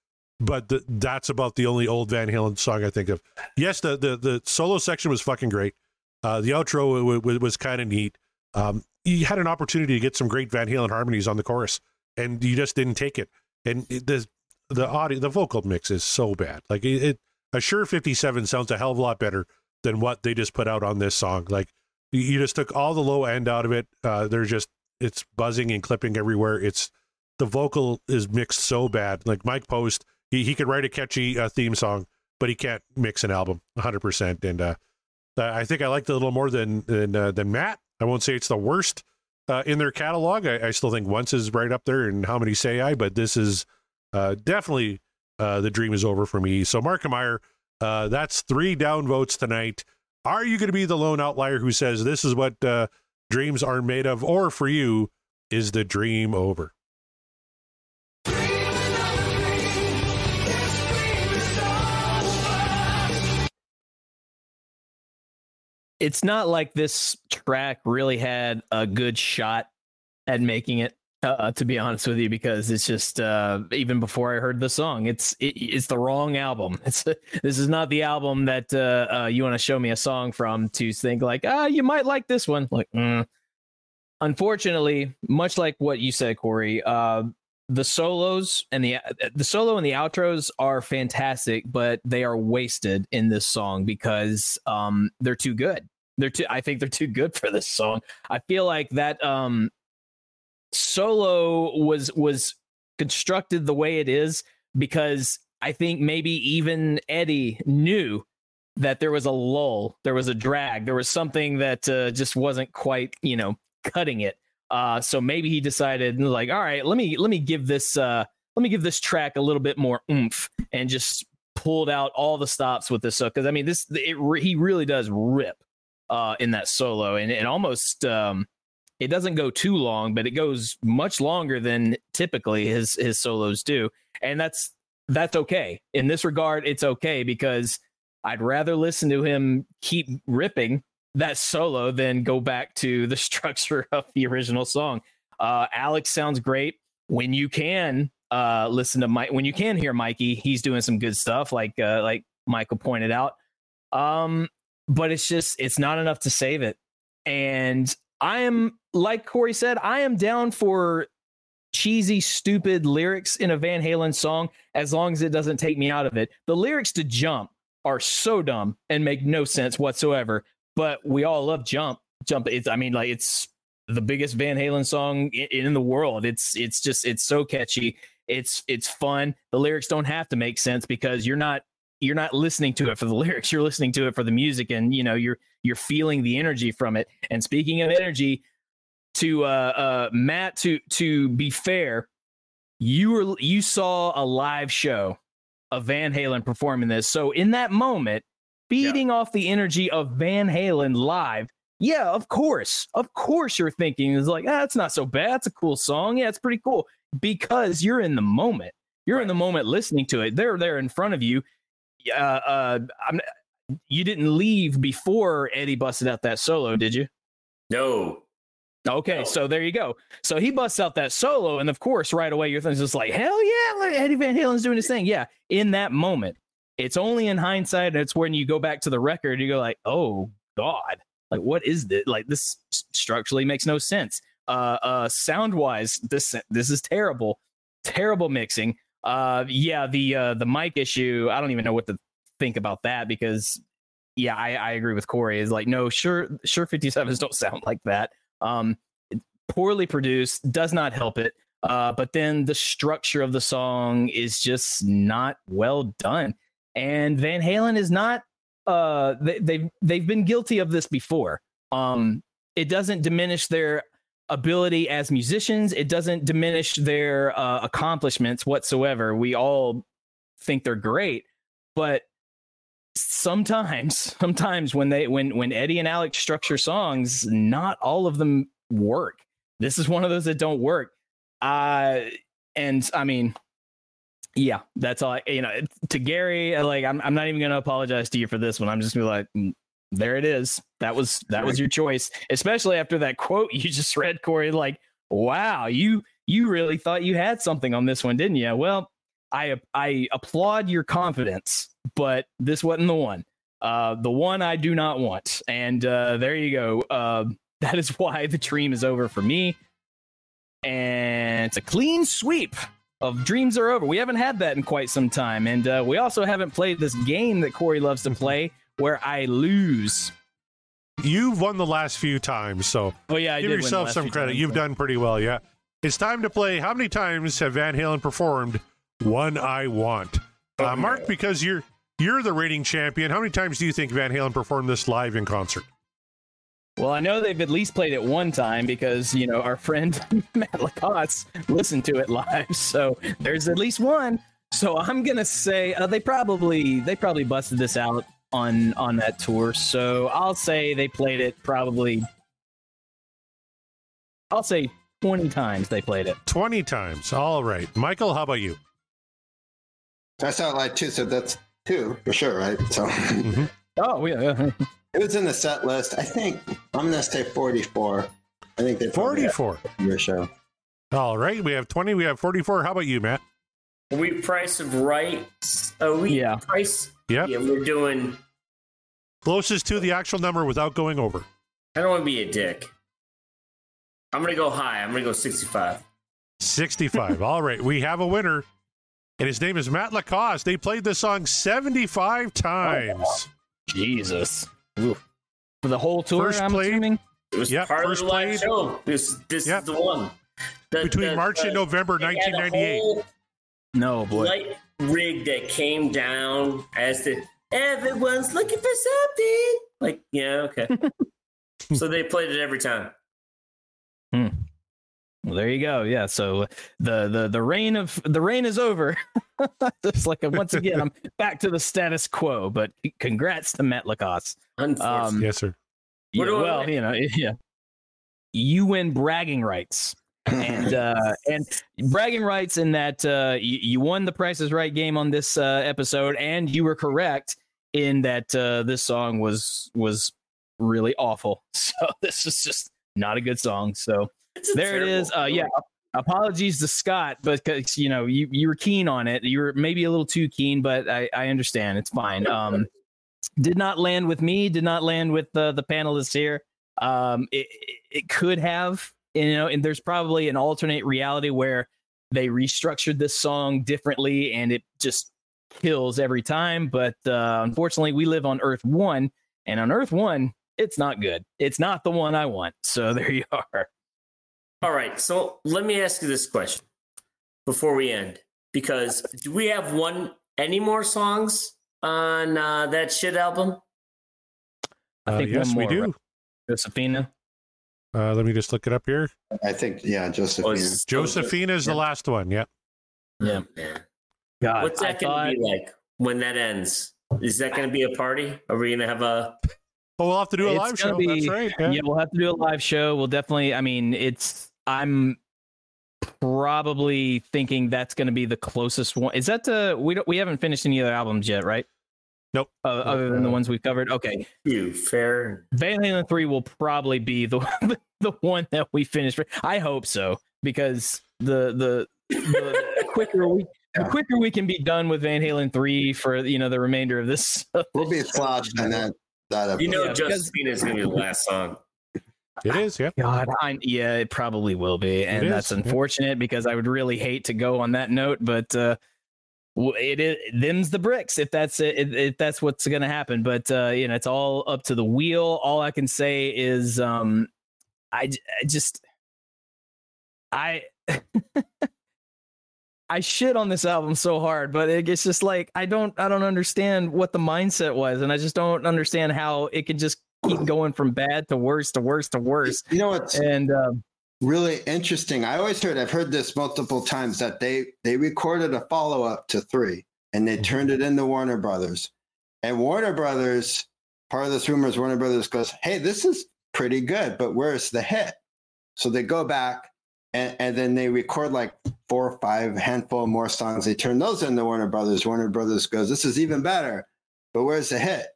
but that's about the only old Van Halen song I think of. Yes, the the, the solo section was fucking great. Uh, the outro w- w- was kind of neat. Um, you had an opportunity to get some great Van Halen harmonies on the chorus, and you just didn't take it. And it, the the audio, the vocal mix is so bad. Like it, it, a Shure 57 sounds a hell of a lot better than what they just put out on this song. Like you- just took all the low end out of it. Uh, they're just it's buzzing and clipping everywhere. It's the vocal is mixed so bad. Like Mike Post, he he could write a catchy uh, theme song, but he can't mix an album 100. percent And uh, I think I liked it a little more than than uh, than Matt. I won't say it's the worst uh, in their catalog. I, I still think Once is right up there, and How Many Say I, but this is uh, definitely uh, the dream is over for me. So Markimeyer, uh, that's three down votes tonight. Are you going to be the lone outlier who says this is what uh, dreams are made of, or for you is the dream over? It's not like this track really had a good shot at making it uh, to be honest with you because it's just uh, even before i heard the song it's it, it's the wrong album [laughs] it's this is not the album that uh, uh, you want to show me a song from to think like ah you might like this one like mm. unfortunately much like what you said corey uh, the solos and the the solo and the outros are fantastic, but they are wasted in this song because um they're too good. They're too I think they're too good for this song. I feel like that um solo was was constructed the way it is because I think maybe even Eddie knew that there was a lull, there was a drag, there was something that uh, just wasn't quite, you know, cutting it. Uh, so maybe he decided like, all right, let me let me give this uh, let me give this track a little bit more oomph, and just pulled out all the stops with this. So because I mean, this it, he really does rip uh, in that solo, and it almost um, it doesn't go too long, but it goes much longer than typically his his solos do, and that's that's okay. In this regard, it's okay because I'd rather listen to him keep ripping that solo than go back to the [laughs] structure of the original song. Uh, Alex sounds great when you can uh, listen to Mike. When you can hear Mikey, he's doing some good stuff, like uh, like Michael pointed out. Um, but it's just it's not enough to save it. And I am like Corey said, I am down for cheesy, stupid lyrics in a Van Halen song as long as it doesn't take me out of it. The lyrics to Jump are so dumb and make no sense whatsoever but we all love Jump. Jump. It's I mean like it's the biggest Van Halen song in, in, the world. It's it's just it's so catchy. It's it's fun. The lyrics don't have to make sense because you're not you're not listening to it for the [laughs] lyrics. You're listening to it for the music, and you know you're you're feeling the energy from it. And speaking of energy, to uh, uh, Matt, to to be fair, you were you saw a live show of Van Halen performing this. So in that moment, feeding yeah. off the energy of Van Halen live. Yeah, of course. Of course you're thinking it's like, ah, it's not so bad. It's a cool song. Yeah, it's pretty cool. Because you're in the moment. You're right. in the moment listening to it. They're there in front of you. Uh, uh, I'm, you didn't leave before Eddie busted out that solo, did you? No. Okay, no. so there you go. So he busts out that solo, and of course, right away, your thing's just like, hell yeah, Eddie Van Halen's doing his thing. Yeah, in that moment. It's only in hindsight, and it's when you go back to the record, you go like, "Oh God, like what is this? Like this structurally makes no sense. Uh, uh, sound wise, this this is terrible, terrible mixing. Uh, yeah, the uh, the mic issue, I don't even know what to think about that because, yeah, I, I agree with Corey. Is like, no, sure, Shure, 57s don't sound like that. Um, poorly produced, does not help it. Uh, but then the structure of the song is just not well done and Van Halen is not. Uh, they, they've they've been guilty of this before. Um, it doesn't diminish their ability as musicians. It doesn't diminish their uh, accomplishments whatsoever. We all think they're great, but sometimes, [laughs] sometimes when they when when Eddie and Alex structure songs, not all of them work. This is one of those that don't work. Uh, and I mean, yeah, that's all. I, you know, to Gary, uh, like I'm, I'm not even gonna apologize to you for this one. I'm just gonna be like, mm, there it is. That was that was your choice, especially after that quote you [laughs] just read, Corey. Like, wow, you you really thought you had something on this one, didn't you? Well, I I applaud your confidence, but this wasn't the one. Uh, the one I do not want, and uh, there you go. Uh, [laughs] that is why the dream is over for me, and it's a clean sweep of dreams are over. We haven't had that in quite some time, and uh, we also haven't played this game that Corey loves to play, where I lose. You've won the last few times, so Oh yeah, I give did win the yourself some credit. times, You've so- done pretty well, yeah. It's time to play. How many times have Van Halen performed "One I Want"? Uh, Mark, because you're you're the rating champion. How many times do you think Van Halen performed this live in concert? Well, I know they've at least played it one time because you know our friend [laughs] Matt Lacoste listened to it live, so there's at least one. So I'm gonna say uh, they probably they probably busted this out on on that tour. So I'll say they played it probably. I'll say 20 times they played it. Twenty times. All right, Michael. How about you? That's not like two, so that's two for sure, right? So Oh yeah, [laughs] it was in the set list. I think I'm gonna say 44. I think they probably had Forty-four. your show. All right, we have twenty. We have forty-four. How about you, Matt? Are we price of right? Oh, we Yeah. price. Yep. Yeah, we're doing. Closest to the actual number without going over. I don't want to be a dick. I'm gonna go high. I'm gonna go 65. 65. All right, we have a winner, and his name is Matt Lacoste. They played this song 75 times. Jesus. Oof. For the whole tour, First I'm played- assuming. It was Yep, part of first the live played- show. This this Yep. is the one. The- Between the- March and uh, November they had a 1998. No boy. Light rig that came down as the everyone's looking for something. Like yeah, okay. [laughs] so they played it every time. Hmm. Well, there you go. Yeah. So the the the reign of the reign is over. [laughs] Just like once again, I'm back to the status quo. But congrats to Matt Lacoste. Unfortunately. Um, Yes, sir. Yeah, What I well, you know, [laughs] yeah. You win bragging rights. and uh [laughs] and bragging rights in that uh you, you won the Price is Right game on this uh episode, and you were correct in that uh this song was was really awful. [laughs] So this is just not a good song. So It's there it is. Uh, yeah. Apologies to Scott, because you know you, you were keen on it. You were maybe a little too keen, but I, I understand. It's fine. Um, did not land with me. Did not land with the the panelists here. Um, it, it- could have, you know, and there's probably an alternate reality where they restructured this song differently, and it just kills every time. But uh, unfortunately, we live on Earth One, and on Earth One, it's not good. It's not the one I want. So [laughs] there you are. All right, so let me ask you this question before we end, because do we have one any more songs on uh, that shit album? I Uh, think yes, more, we do. right? Josephina. Uh, let me just look it up here. I think, yeah, Josephine. it's still good. Josephina is the last one. Yeah. Yeah. Man. God, What's that going thought- to be like when that ends? Is that going to be a party? Are we going to have a? Oh, we'll have to do a It's live show. be- That's right. Yeah. Yeah, we'll have to do a live show. We'll definitely. I mean, it's. I'm probably thinking that's going to be the closest one. Is that the we don't we haven't finished any other albums yet, right? Nope. Uh, other than the Uh, ones we've covered. Okay, You fair. Van Halen three will probably be the [laughs] the one that we finish. I hope so because the the, the quicker we. The quicker we can be done with Van Halen three for you know the remainder of this, We'll be sloshed in that. that You know, Yeah, because- is going to be the last song. It is. Yeah. God, I, yeah, it probably will be, and is, that's yeah. unfortunate because I would really hate to go on that note, but uh, it is them's the bricks if that's it, if, that's what's going to happen. But uh, you know, it's all up to the wheel. All I can say is, um, I, I just, I. [laughs] I shit on this album so hard, but it's just like I don't I don't understand what the mindset was, and I just don't understand how it could just keep going from bad to worse to worse to worse. You know what's And um, really interesting? I always heard, I've heard this multiple times that they they recorded a follow up to three and they turned it into Warner Brothers. And Warner Brothers, part of this rumor is Warner Brothers goes, Hey, this is pretty good, but where's the hit? So they go back and, and then they record like four or five handful more songs. They turn those into Warner Brothers. Warner Brothers goes, This is even better, but where's the hit?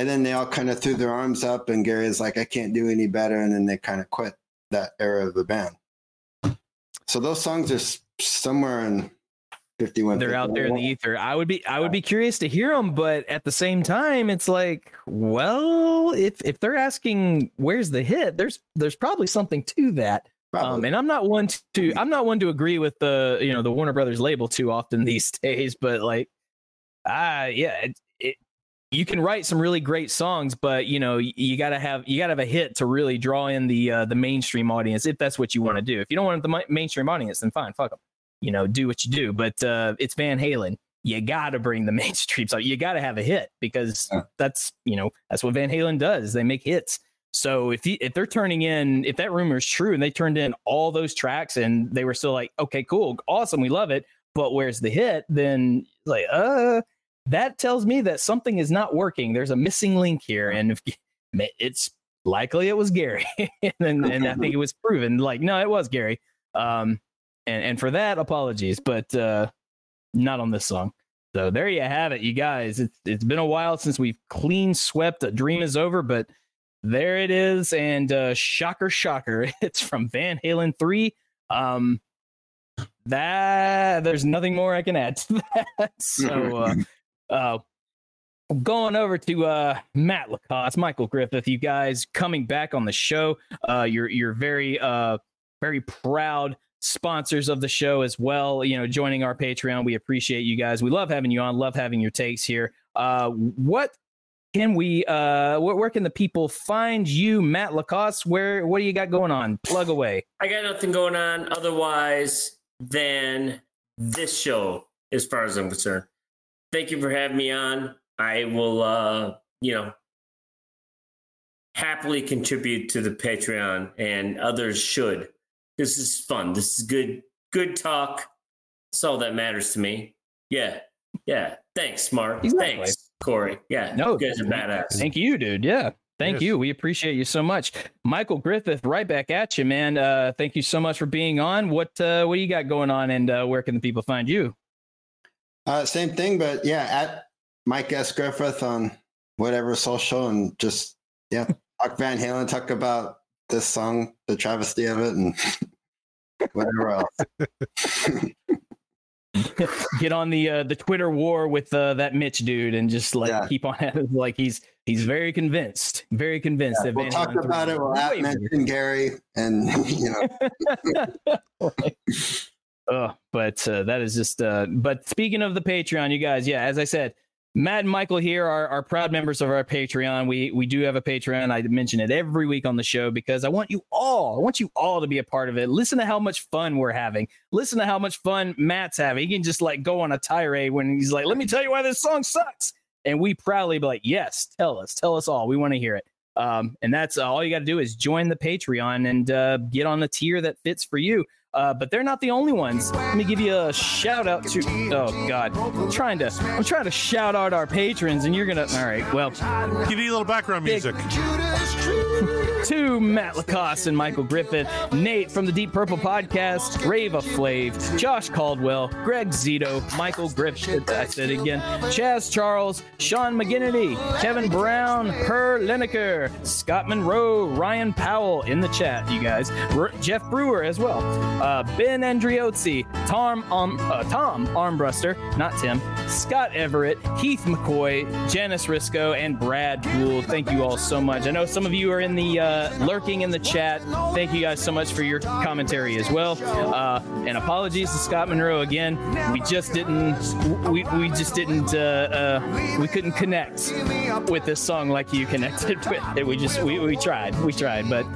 And then they all kind of threw their arms up, and Gary is like, "I can't do any better," and then they kind of quit that era of the band. So those songs are somewhere in fifty-one. They're out there in the ether. I would be I would be curious to hear them, but at the same time, it's like, well, if if they're asking where's the hit, there's there's probably something to that. Um, and I'm not one to I'm not one to agree with the you know the Warner Brothers label too often [laughs] these days, but like, ah, yeah, you can write some really great songs, but you know you, gotta have you gotta have a hit to really draw in the uh, the mainstream audience if that's what you want to do. If you don't want the mi- mainstream audience, then fine, fuck them. You know, do what you do. But uh, it's Van Halen. You gotta bring the [laughs] mainstream. So you gotta have a hit because Yeah. that's you know that's what Van Halen does. They make hits. So if if they're turning in, if that rumor is true, and they turned in all those tracks, and they were still like, okay, cool, awesome, we love it, but where's the hit? Then like, uh, that tells me that something is not working. There's a missing link here, and if it's likely it was Gary, [laughs] and and I think [laughs] it was proven. Like, no, it was Gary. Um, and and for that, apologies, but uh, not on this song. So there you have it, you guys. It's it's been a while since we've clean swept. A dream is over, but there it is. And uh, shocker, shocker, [laughs] it's from Van Halen three. Um, that there's nothing more I can add to that. So, uh, uh, going over to uh, Matt Lacoste, Michael Griffith, you guys coming back on the show. Uh, you're you're very uh very proud sponsors of the show as well. You know, joining our Patreon, we appreciate you guys. We love having you on. Love having your takes here. Uh, what can we? Uh, where, where can the people find you, Matt Lacoste? Where what do you got going on? Plug away. I got nothing going on otherwise than this show, as far as I'm concerned. Thank you for having me on. I will, uh, you know, happily contribute to the Patreon, and others should. This is fun. This is good, good talk. That's all that matters to me. Yeah, yeah. Thanks, Mark. Exactly. Thanks, Corey. Yeah, No, you guys are badass. Thank you, dude. Yeah. Thank Yes. you. We appreciate you so much. Michael Griffith, right back at you, man. Uh, thank you so much for being on. What uh, what do you got going on and uh, where can the people find you? Uh, same thing, but yeah, at Mike S. Griffith on whatever social and just, yeah, [laughs] talk Van Halen, talk about this song, the travesty of it, and [laughs] whatever else. [laughs] Get on the uh, the Twitter war with uh, that Mitch dude and just like Yeah. keep on at it. Like he's he's very convinced, very convinced that We'll Van talk Halen about it. We'll at mention Gary, and you know, Oh, but uh, that is just. Uh, but speaking of the Patreon, you guys, yeah, as I said, Matt and Michael here are, are proud members of our Patreon. We we do have a Patreon. I mention it every week on the show because I want you all. I want you all to be a part of it. Listen to how much fun we're having. Listen to how much fun Matt's having. He can just like go on a tirade when he's like, "Let me tell you why this song sucks," and we proudly be like, "Yes, tell us, tell us all. We want to hear it." Um, and that's uh, all you got to do is join the Patreon and uh, get on the tier that fits for you. Uh, but they're not the only ones. Let me give you a shout out to. Oh God, I'm trying to. I'm trying to shout out our patrons, and you're gonna. All right. Well, give You a little background Big- music. To Matt Lacoste and Michael Griffith, Nate from the Deep Purple Podcast, Rave Rava Flav, Josh Caldwell, Greg Zito, Michael Griffith, I said again, Chaz Charles, Sean McGinnity, Kevin Brown, Per Lineker, Scott Monroe, Ryan Powell in the chat, you guys, R- Jeff Brewer as well, uh, Ben Andriozzi, Tom, um, uh, Tom Armbruster, not Tim, Scott Everett, Keith McCoy, Janice Risco, and Brad Gould. Thank you all so much. I know some of you are in the uh, lurking in the chat. Thank you guys so much for your commentary as well. Uh, and apologies to Scott Monroe again. We just didn't. We, we just didn't. Uh, uh, we couldn't connect with this song like you connected [laughs] with it. We just we, we tried. We tried, but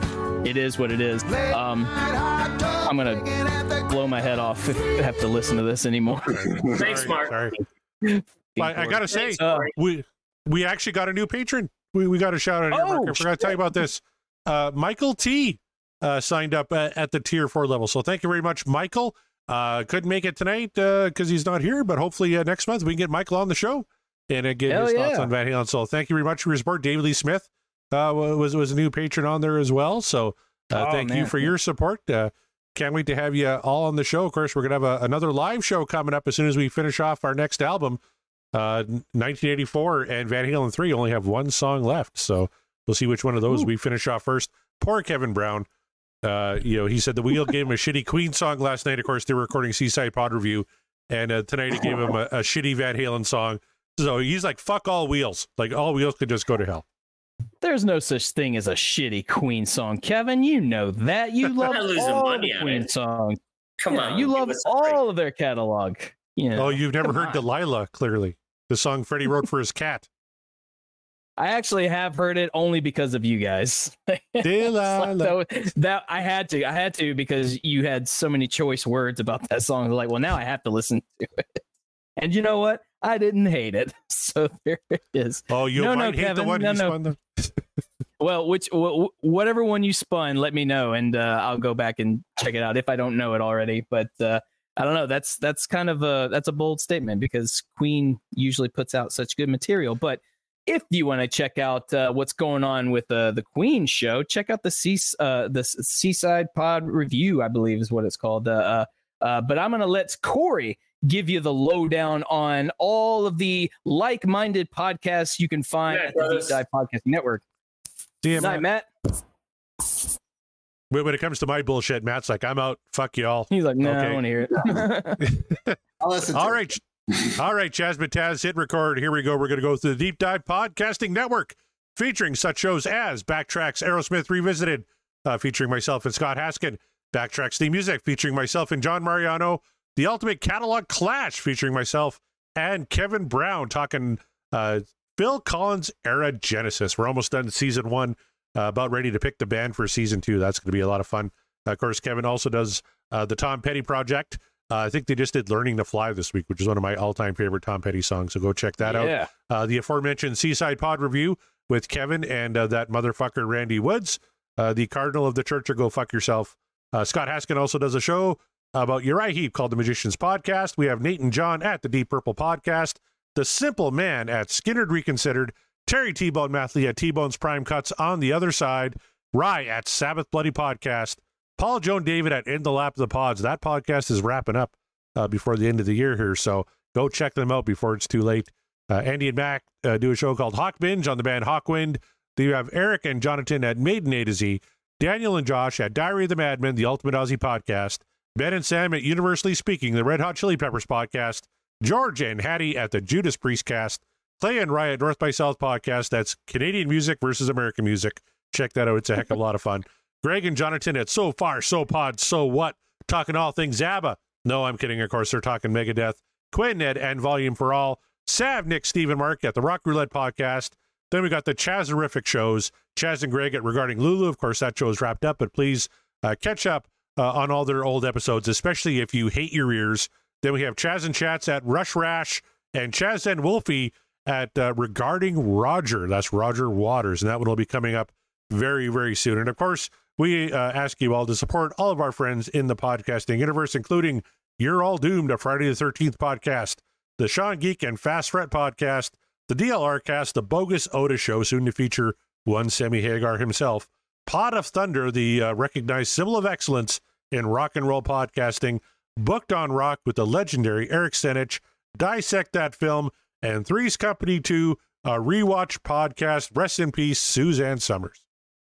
it is what it is. Um, I'm gonna blow my head off if I have to listen to this anymore. [laughs] Thanks, Mark. Sorry. I, I gotta say, Thanks, Uh, we we actually got a new patron. We we got a shout out here. Mark. Oh, I forgot to tell you about this. Uh, Michael T uh, signed up at, at the tier four level. So thank you very much, Michael. Uh, couldn't make it tonight because he's not here, but hopefully uh, next month we can get Michael on the show and uh, get Hell his thoughts on Van Halen. So thank you very much for your support. David Lee Smith uh, was was a new patron on there as well. So uh, Oh, thank you for your support. Uh, can't wait to have you all on the show. Of course, we're gonna have a, another live show coming up as soon as we finish off our next album. uh, 1984 and Van Halen 3 only have one song left. So we'll see which one of those Ooh. we finish off first. Poor Kevin Brown. Uh, you know, he said the wheel gave him a shitty Queen song last night. Of course, they were recording Seaside Pod Review. And uh, tonight he gave him a, a shitty Van Halen song. So he's like, fuck all wheels. Like all wheels could just go to hell. There's no such thing as a shitty Queen song, Kevin. You know that. You [laughs] love not all the on Queen it. songs. Come Yeah, on, you love us a all of their catalog. You know, Oh, you've never heard on. Delilah, clearly. The song Freddie wrote for his cat. I actually have heard it only because of you guys. [laughs] Delilah. that, that I had to, I had to because you had so many choice words about that song. Like, well, now I have to listen to it. And you know what? I didn't hate it, [laughs] so there it is. Oh, you No, no, might hate the Kevin, one no, no. spun the. [laughs] Well, which wh- wh- whatever one you spun, let me know, and uh, I'll go back and check it out if I don't know it already. But uh, I don't know. That's that's kind of a that's a bold statement because Queen usually puts out such good material. But if you want to check out uh, what's going on with uh, the Queen show, check out the Seas uh, the S- Seaside Pod review. I believe is what it's called. Uh, uh, uh, but I'm gonna let Corey give you the lowdown on all of the like-minded podcasts you can find Yeah, at the Deep brothers. Dive Podcasting Network. Damn, Night, Matt. when when it comes to my bullshit, Matt's like, I'm out. Fuck y'all. He's like, no, I Okay. want to hear it. [laughs] [laughs] I'll listen. All to right. All right, Jasmine Taz, hit record. Here we go. We're going to go through the Deep Dive Podcasting Network, featuring such shows as Backtracks Aerosmith Revisited, uh, featuring myself and Scott Haskin, Backtracks Theme Music, featuring myself and John Mariano, The Ultimate Catalog Clash, featuring myself and Kevin Brown, talking uh, Phil Collins era Genesis. We're almost done season one, uh, about ready to pick the band for season two. That's going to be a lot of fun. of course, Kevin also does uh, the Tom Petty Project. Uh, I think they just did Learning to Fly this week, which is one of my all time favorite Tom Petty songs. So go check that out. Uh, the aforementioned Seaside Pod review with Kevin and uh, that motherfucker Randy Woods, uh, the Cardinal of the Church or Go Fuck Yourself. Uh, Scott Haskin also does a show about Uriah Heep called The Magician's Podcast. We have Nate and John at the Deep Purple Podcast, The Simple Man at Skynyrd Reconsidered, Terry T-Bone Mathley at T-Bone's Prime Cuts on the other side, Rye at Sabbath Bloody Podcast, Paul Joan David at In the Lap of the Pods. That podcast is wrapping up uh, before the end of the year here, so go check them out before it's too late. Uh, Andy and Mac uh, do a show called Hawk Binge on the band Hawkwind. Then you have Eric and Jonathan at Maiden A to Z, Daniel and Josh at Diary of the Madman, the Ultimate Ozzy Podcast, Ben and Sam at Universally Speaking, the Red Hot Chili Peppers Podcast, George and Hattie at the Judas Priest Cast, Clay and at North by South Podcast. That's Canadian music versus American music. Check that out. It's a heck of a lot of fun. [laughs] Greg and Jonathan at So Far, So Pod, So What, talking all things ABBA. No, I'm kidding. Of course, they're talking Megadeth. Quinn, Ed, and Volume for All. Sav, Nick, Steve, and Mark at the Rock Roulette Podcast. Then we got the Chazerific shows. Chaz and Greg at Regarding Lulu. Of course, that show is wrapped up, but please uh, catch up uh, on all their old episodes, especially if you hate your ears. Then we have Chaz and Chats at Rush Rash and Chaz and Wolfie at uh, Regarding Roger. That's Roger Waters, and that one will be coming up very, very soon. And of course, we uh, ask you all to support all of our friends in the podcasting universe, including You're All Doomed, a Friday the 13th podcast, the Sean Geek and Fast Fret podcast, the DLR cast, the Bogus Oda show, soon to feature one Sammy Hagar himself, Pod of Thunder, the uh, recognized symbol of excellence in rock and roll podcasting, Booked on Rock with the legendary Eric Senich, Dissect That Film, and Three's Company 2, a rewatch podcast. Rest in peace, Suzanne Somers.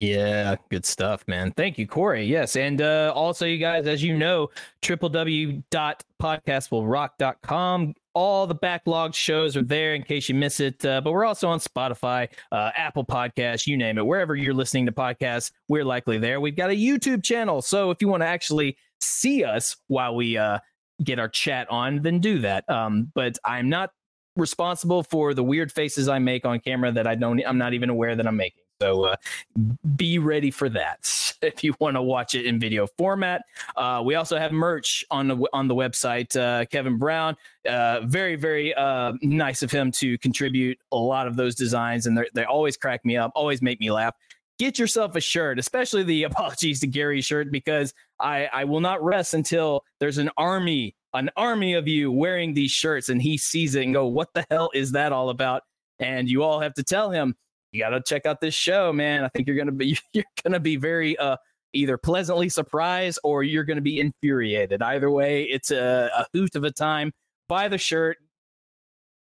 Yeah, good stuff, man. Thank you, Corey. Yes. And uh, also, you guys, as you know, www.podcastwillrock.com. All the backlogged shows are there in case you miss it. Uh, but we're also on Spotify, uh, Apple Podcasts, you name it. Wherever you're listening to podcasts, we're likely there. We've got a YouTube channel. So if you want to actually see us while we uh, get our chat on, then do that. Um, but I'm not responsible for the weird faces I make on camera that I don't, I'm not even aware that I'm making. So uh, be ready for that [laughs] if you want to watch it in video format. Uh, we also have merch on the on the website. Uh, Kevin Brown, uh, very very uh, nice of him to contribute a lot of those designs, and they always crack me up, always make me laugh. Get yourself a shirt, especially the [laughs] apologies to Gary shirt, because I I will not rest until there's an army an army of you wearing these shirts, and he sees it and go, "What the hell is that all about?" And you all have to tell him you got to check out this show, man. I think you're gonna be [laughs] you're gonna be very uh either pleasantly surprised or you're gonna be infuriated. Either way, it's a, a hoot of a time. Buy the shirt.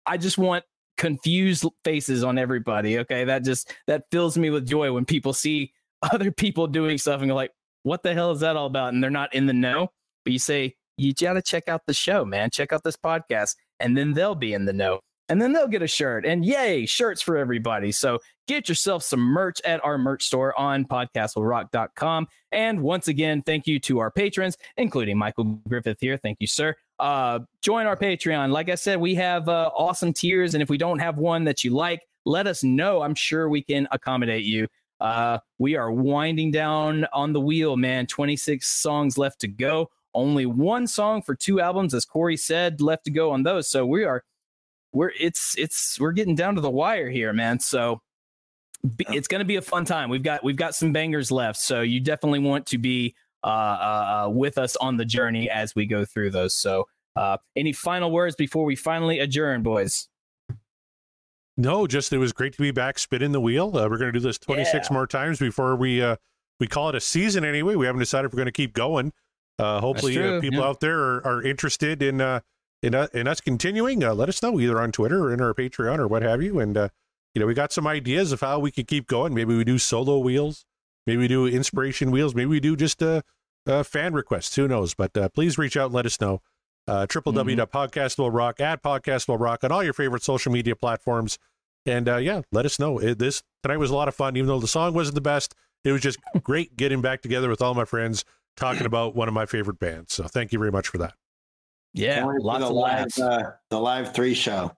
I just want confused faces on everybody. Okay, that just that fills me with joy when people see [laughs] other people doing stuff and go like, "What the hell is that all about?" And they're not in the know. But you say, "You got to check out the show, man. Check out this podcast," and then they'll be in the know. And then they'll get a shirt. And yay, shirts for everybody. So get yourself some merch at our merch store on podcastwillrock.com. And once again, thank you to our patrons, including Michael Griffith here. Thank you, sir. Uh, join our Patreon. Like I said, we have uh, awesome tiers. And if we don't have one that you like, let us know. I'm sure we can accommodate you. Uh, we are winding down on the wheel, man. 26 songs left to go. Only one song for two albums, as Corey said, left to go on those. So we are we're it's it's we're getting down to the wire here, man. So it's going to be a fun time. We've got we've got some bangers left, so you definitely want to be uh, uh, uh, with us on the journey as we go through those. So, uh, any final words before we finally adjourn, boys? No, just it was great to be back spinning the wheel. Uh, we're going to do this 26 Yeah. more times before we uh, we call it a season anyway. We haven't decided if we're going to keep going. Uh, hopefully, uh, people yeah. out there are, are interested in uh, in, uh, in us continuing. Uh, let us know either on Twitter or in our Patreon or what have you. And uh, you know, we got some ideas of how we could keep going. Maybe we do solo wheels. Maybe we do inspiration wheels. Maybe we do just uh, uh, fan requests. Who knows? But uh, please reach out and let us know. Uh, www.podcastwillrock at podcastwillrock on all your favorite social media platforms. And uh, yeah, let us know. It, this tonight was a lot of fun, even though the song wasn't the best. It was just [laughs] great getting back together with all my friends talking about one of my favorite bands. So thank you very much for that. Yeah, Can't wait for lots the of live, laughs. uh, the live three show.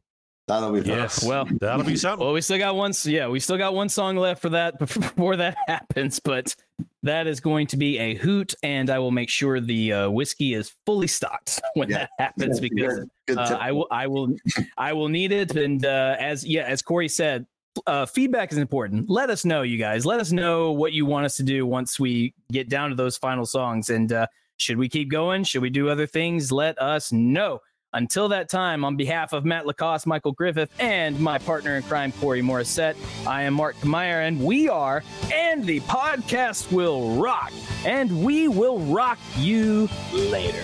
That'll be fun. Yes, Well, that'll be something. Well, we still got one. Yeah, we still got one song left for that [laughs] before that [laughs] happens, but that is going to be a hoot, and I will make sure the uh, whiskey is fully stocked [laughs] when Yeah. that happens because Good- good uh. I will, I will, I will need it. And uh, as yeah, as Corey said, uh, feedback is important. Let us know, you guys. Let us know what you want us to do once we get down to those final songs. And uh, should we keep going? Should we do other things? Let us know. Until that time, on behalf of Matt Lacoste, Michael Griffith, and my partner in crime, Corey Morissette, I am Mark Meyer, and we are, and the podcast will rock, and we will rock you later.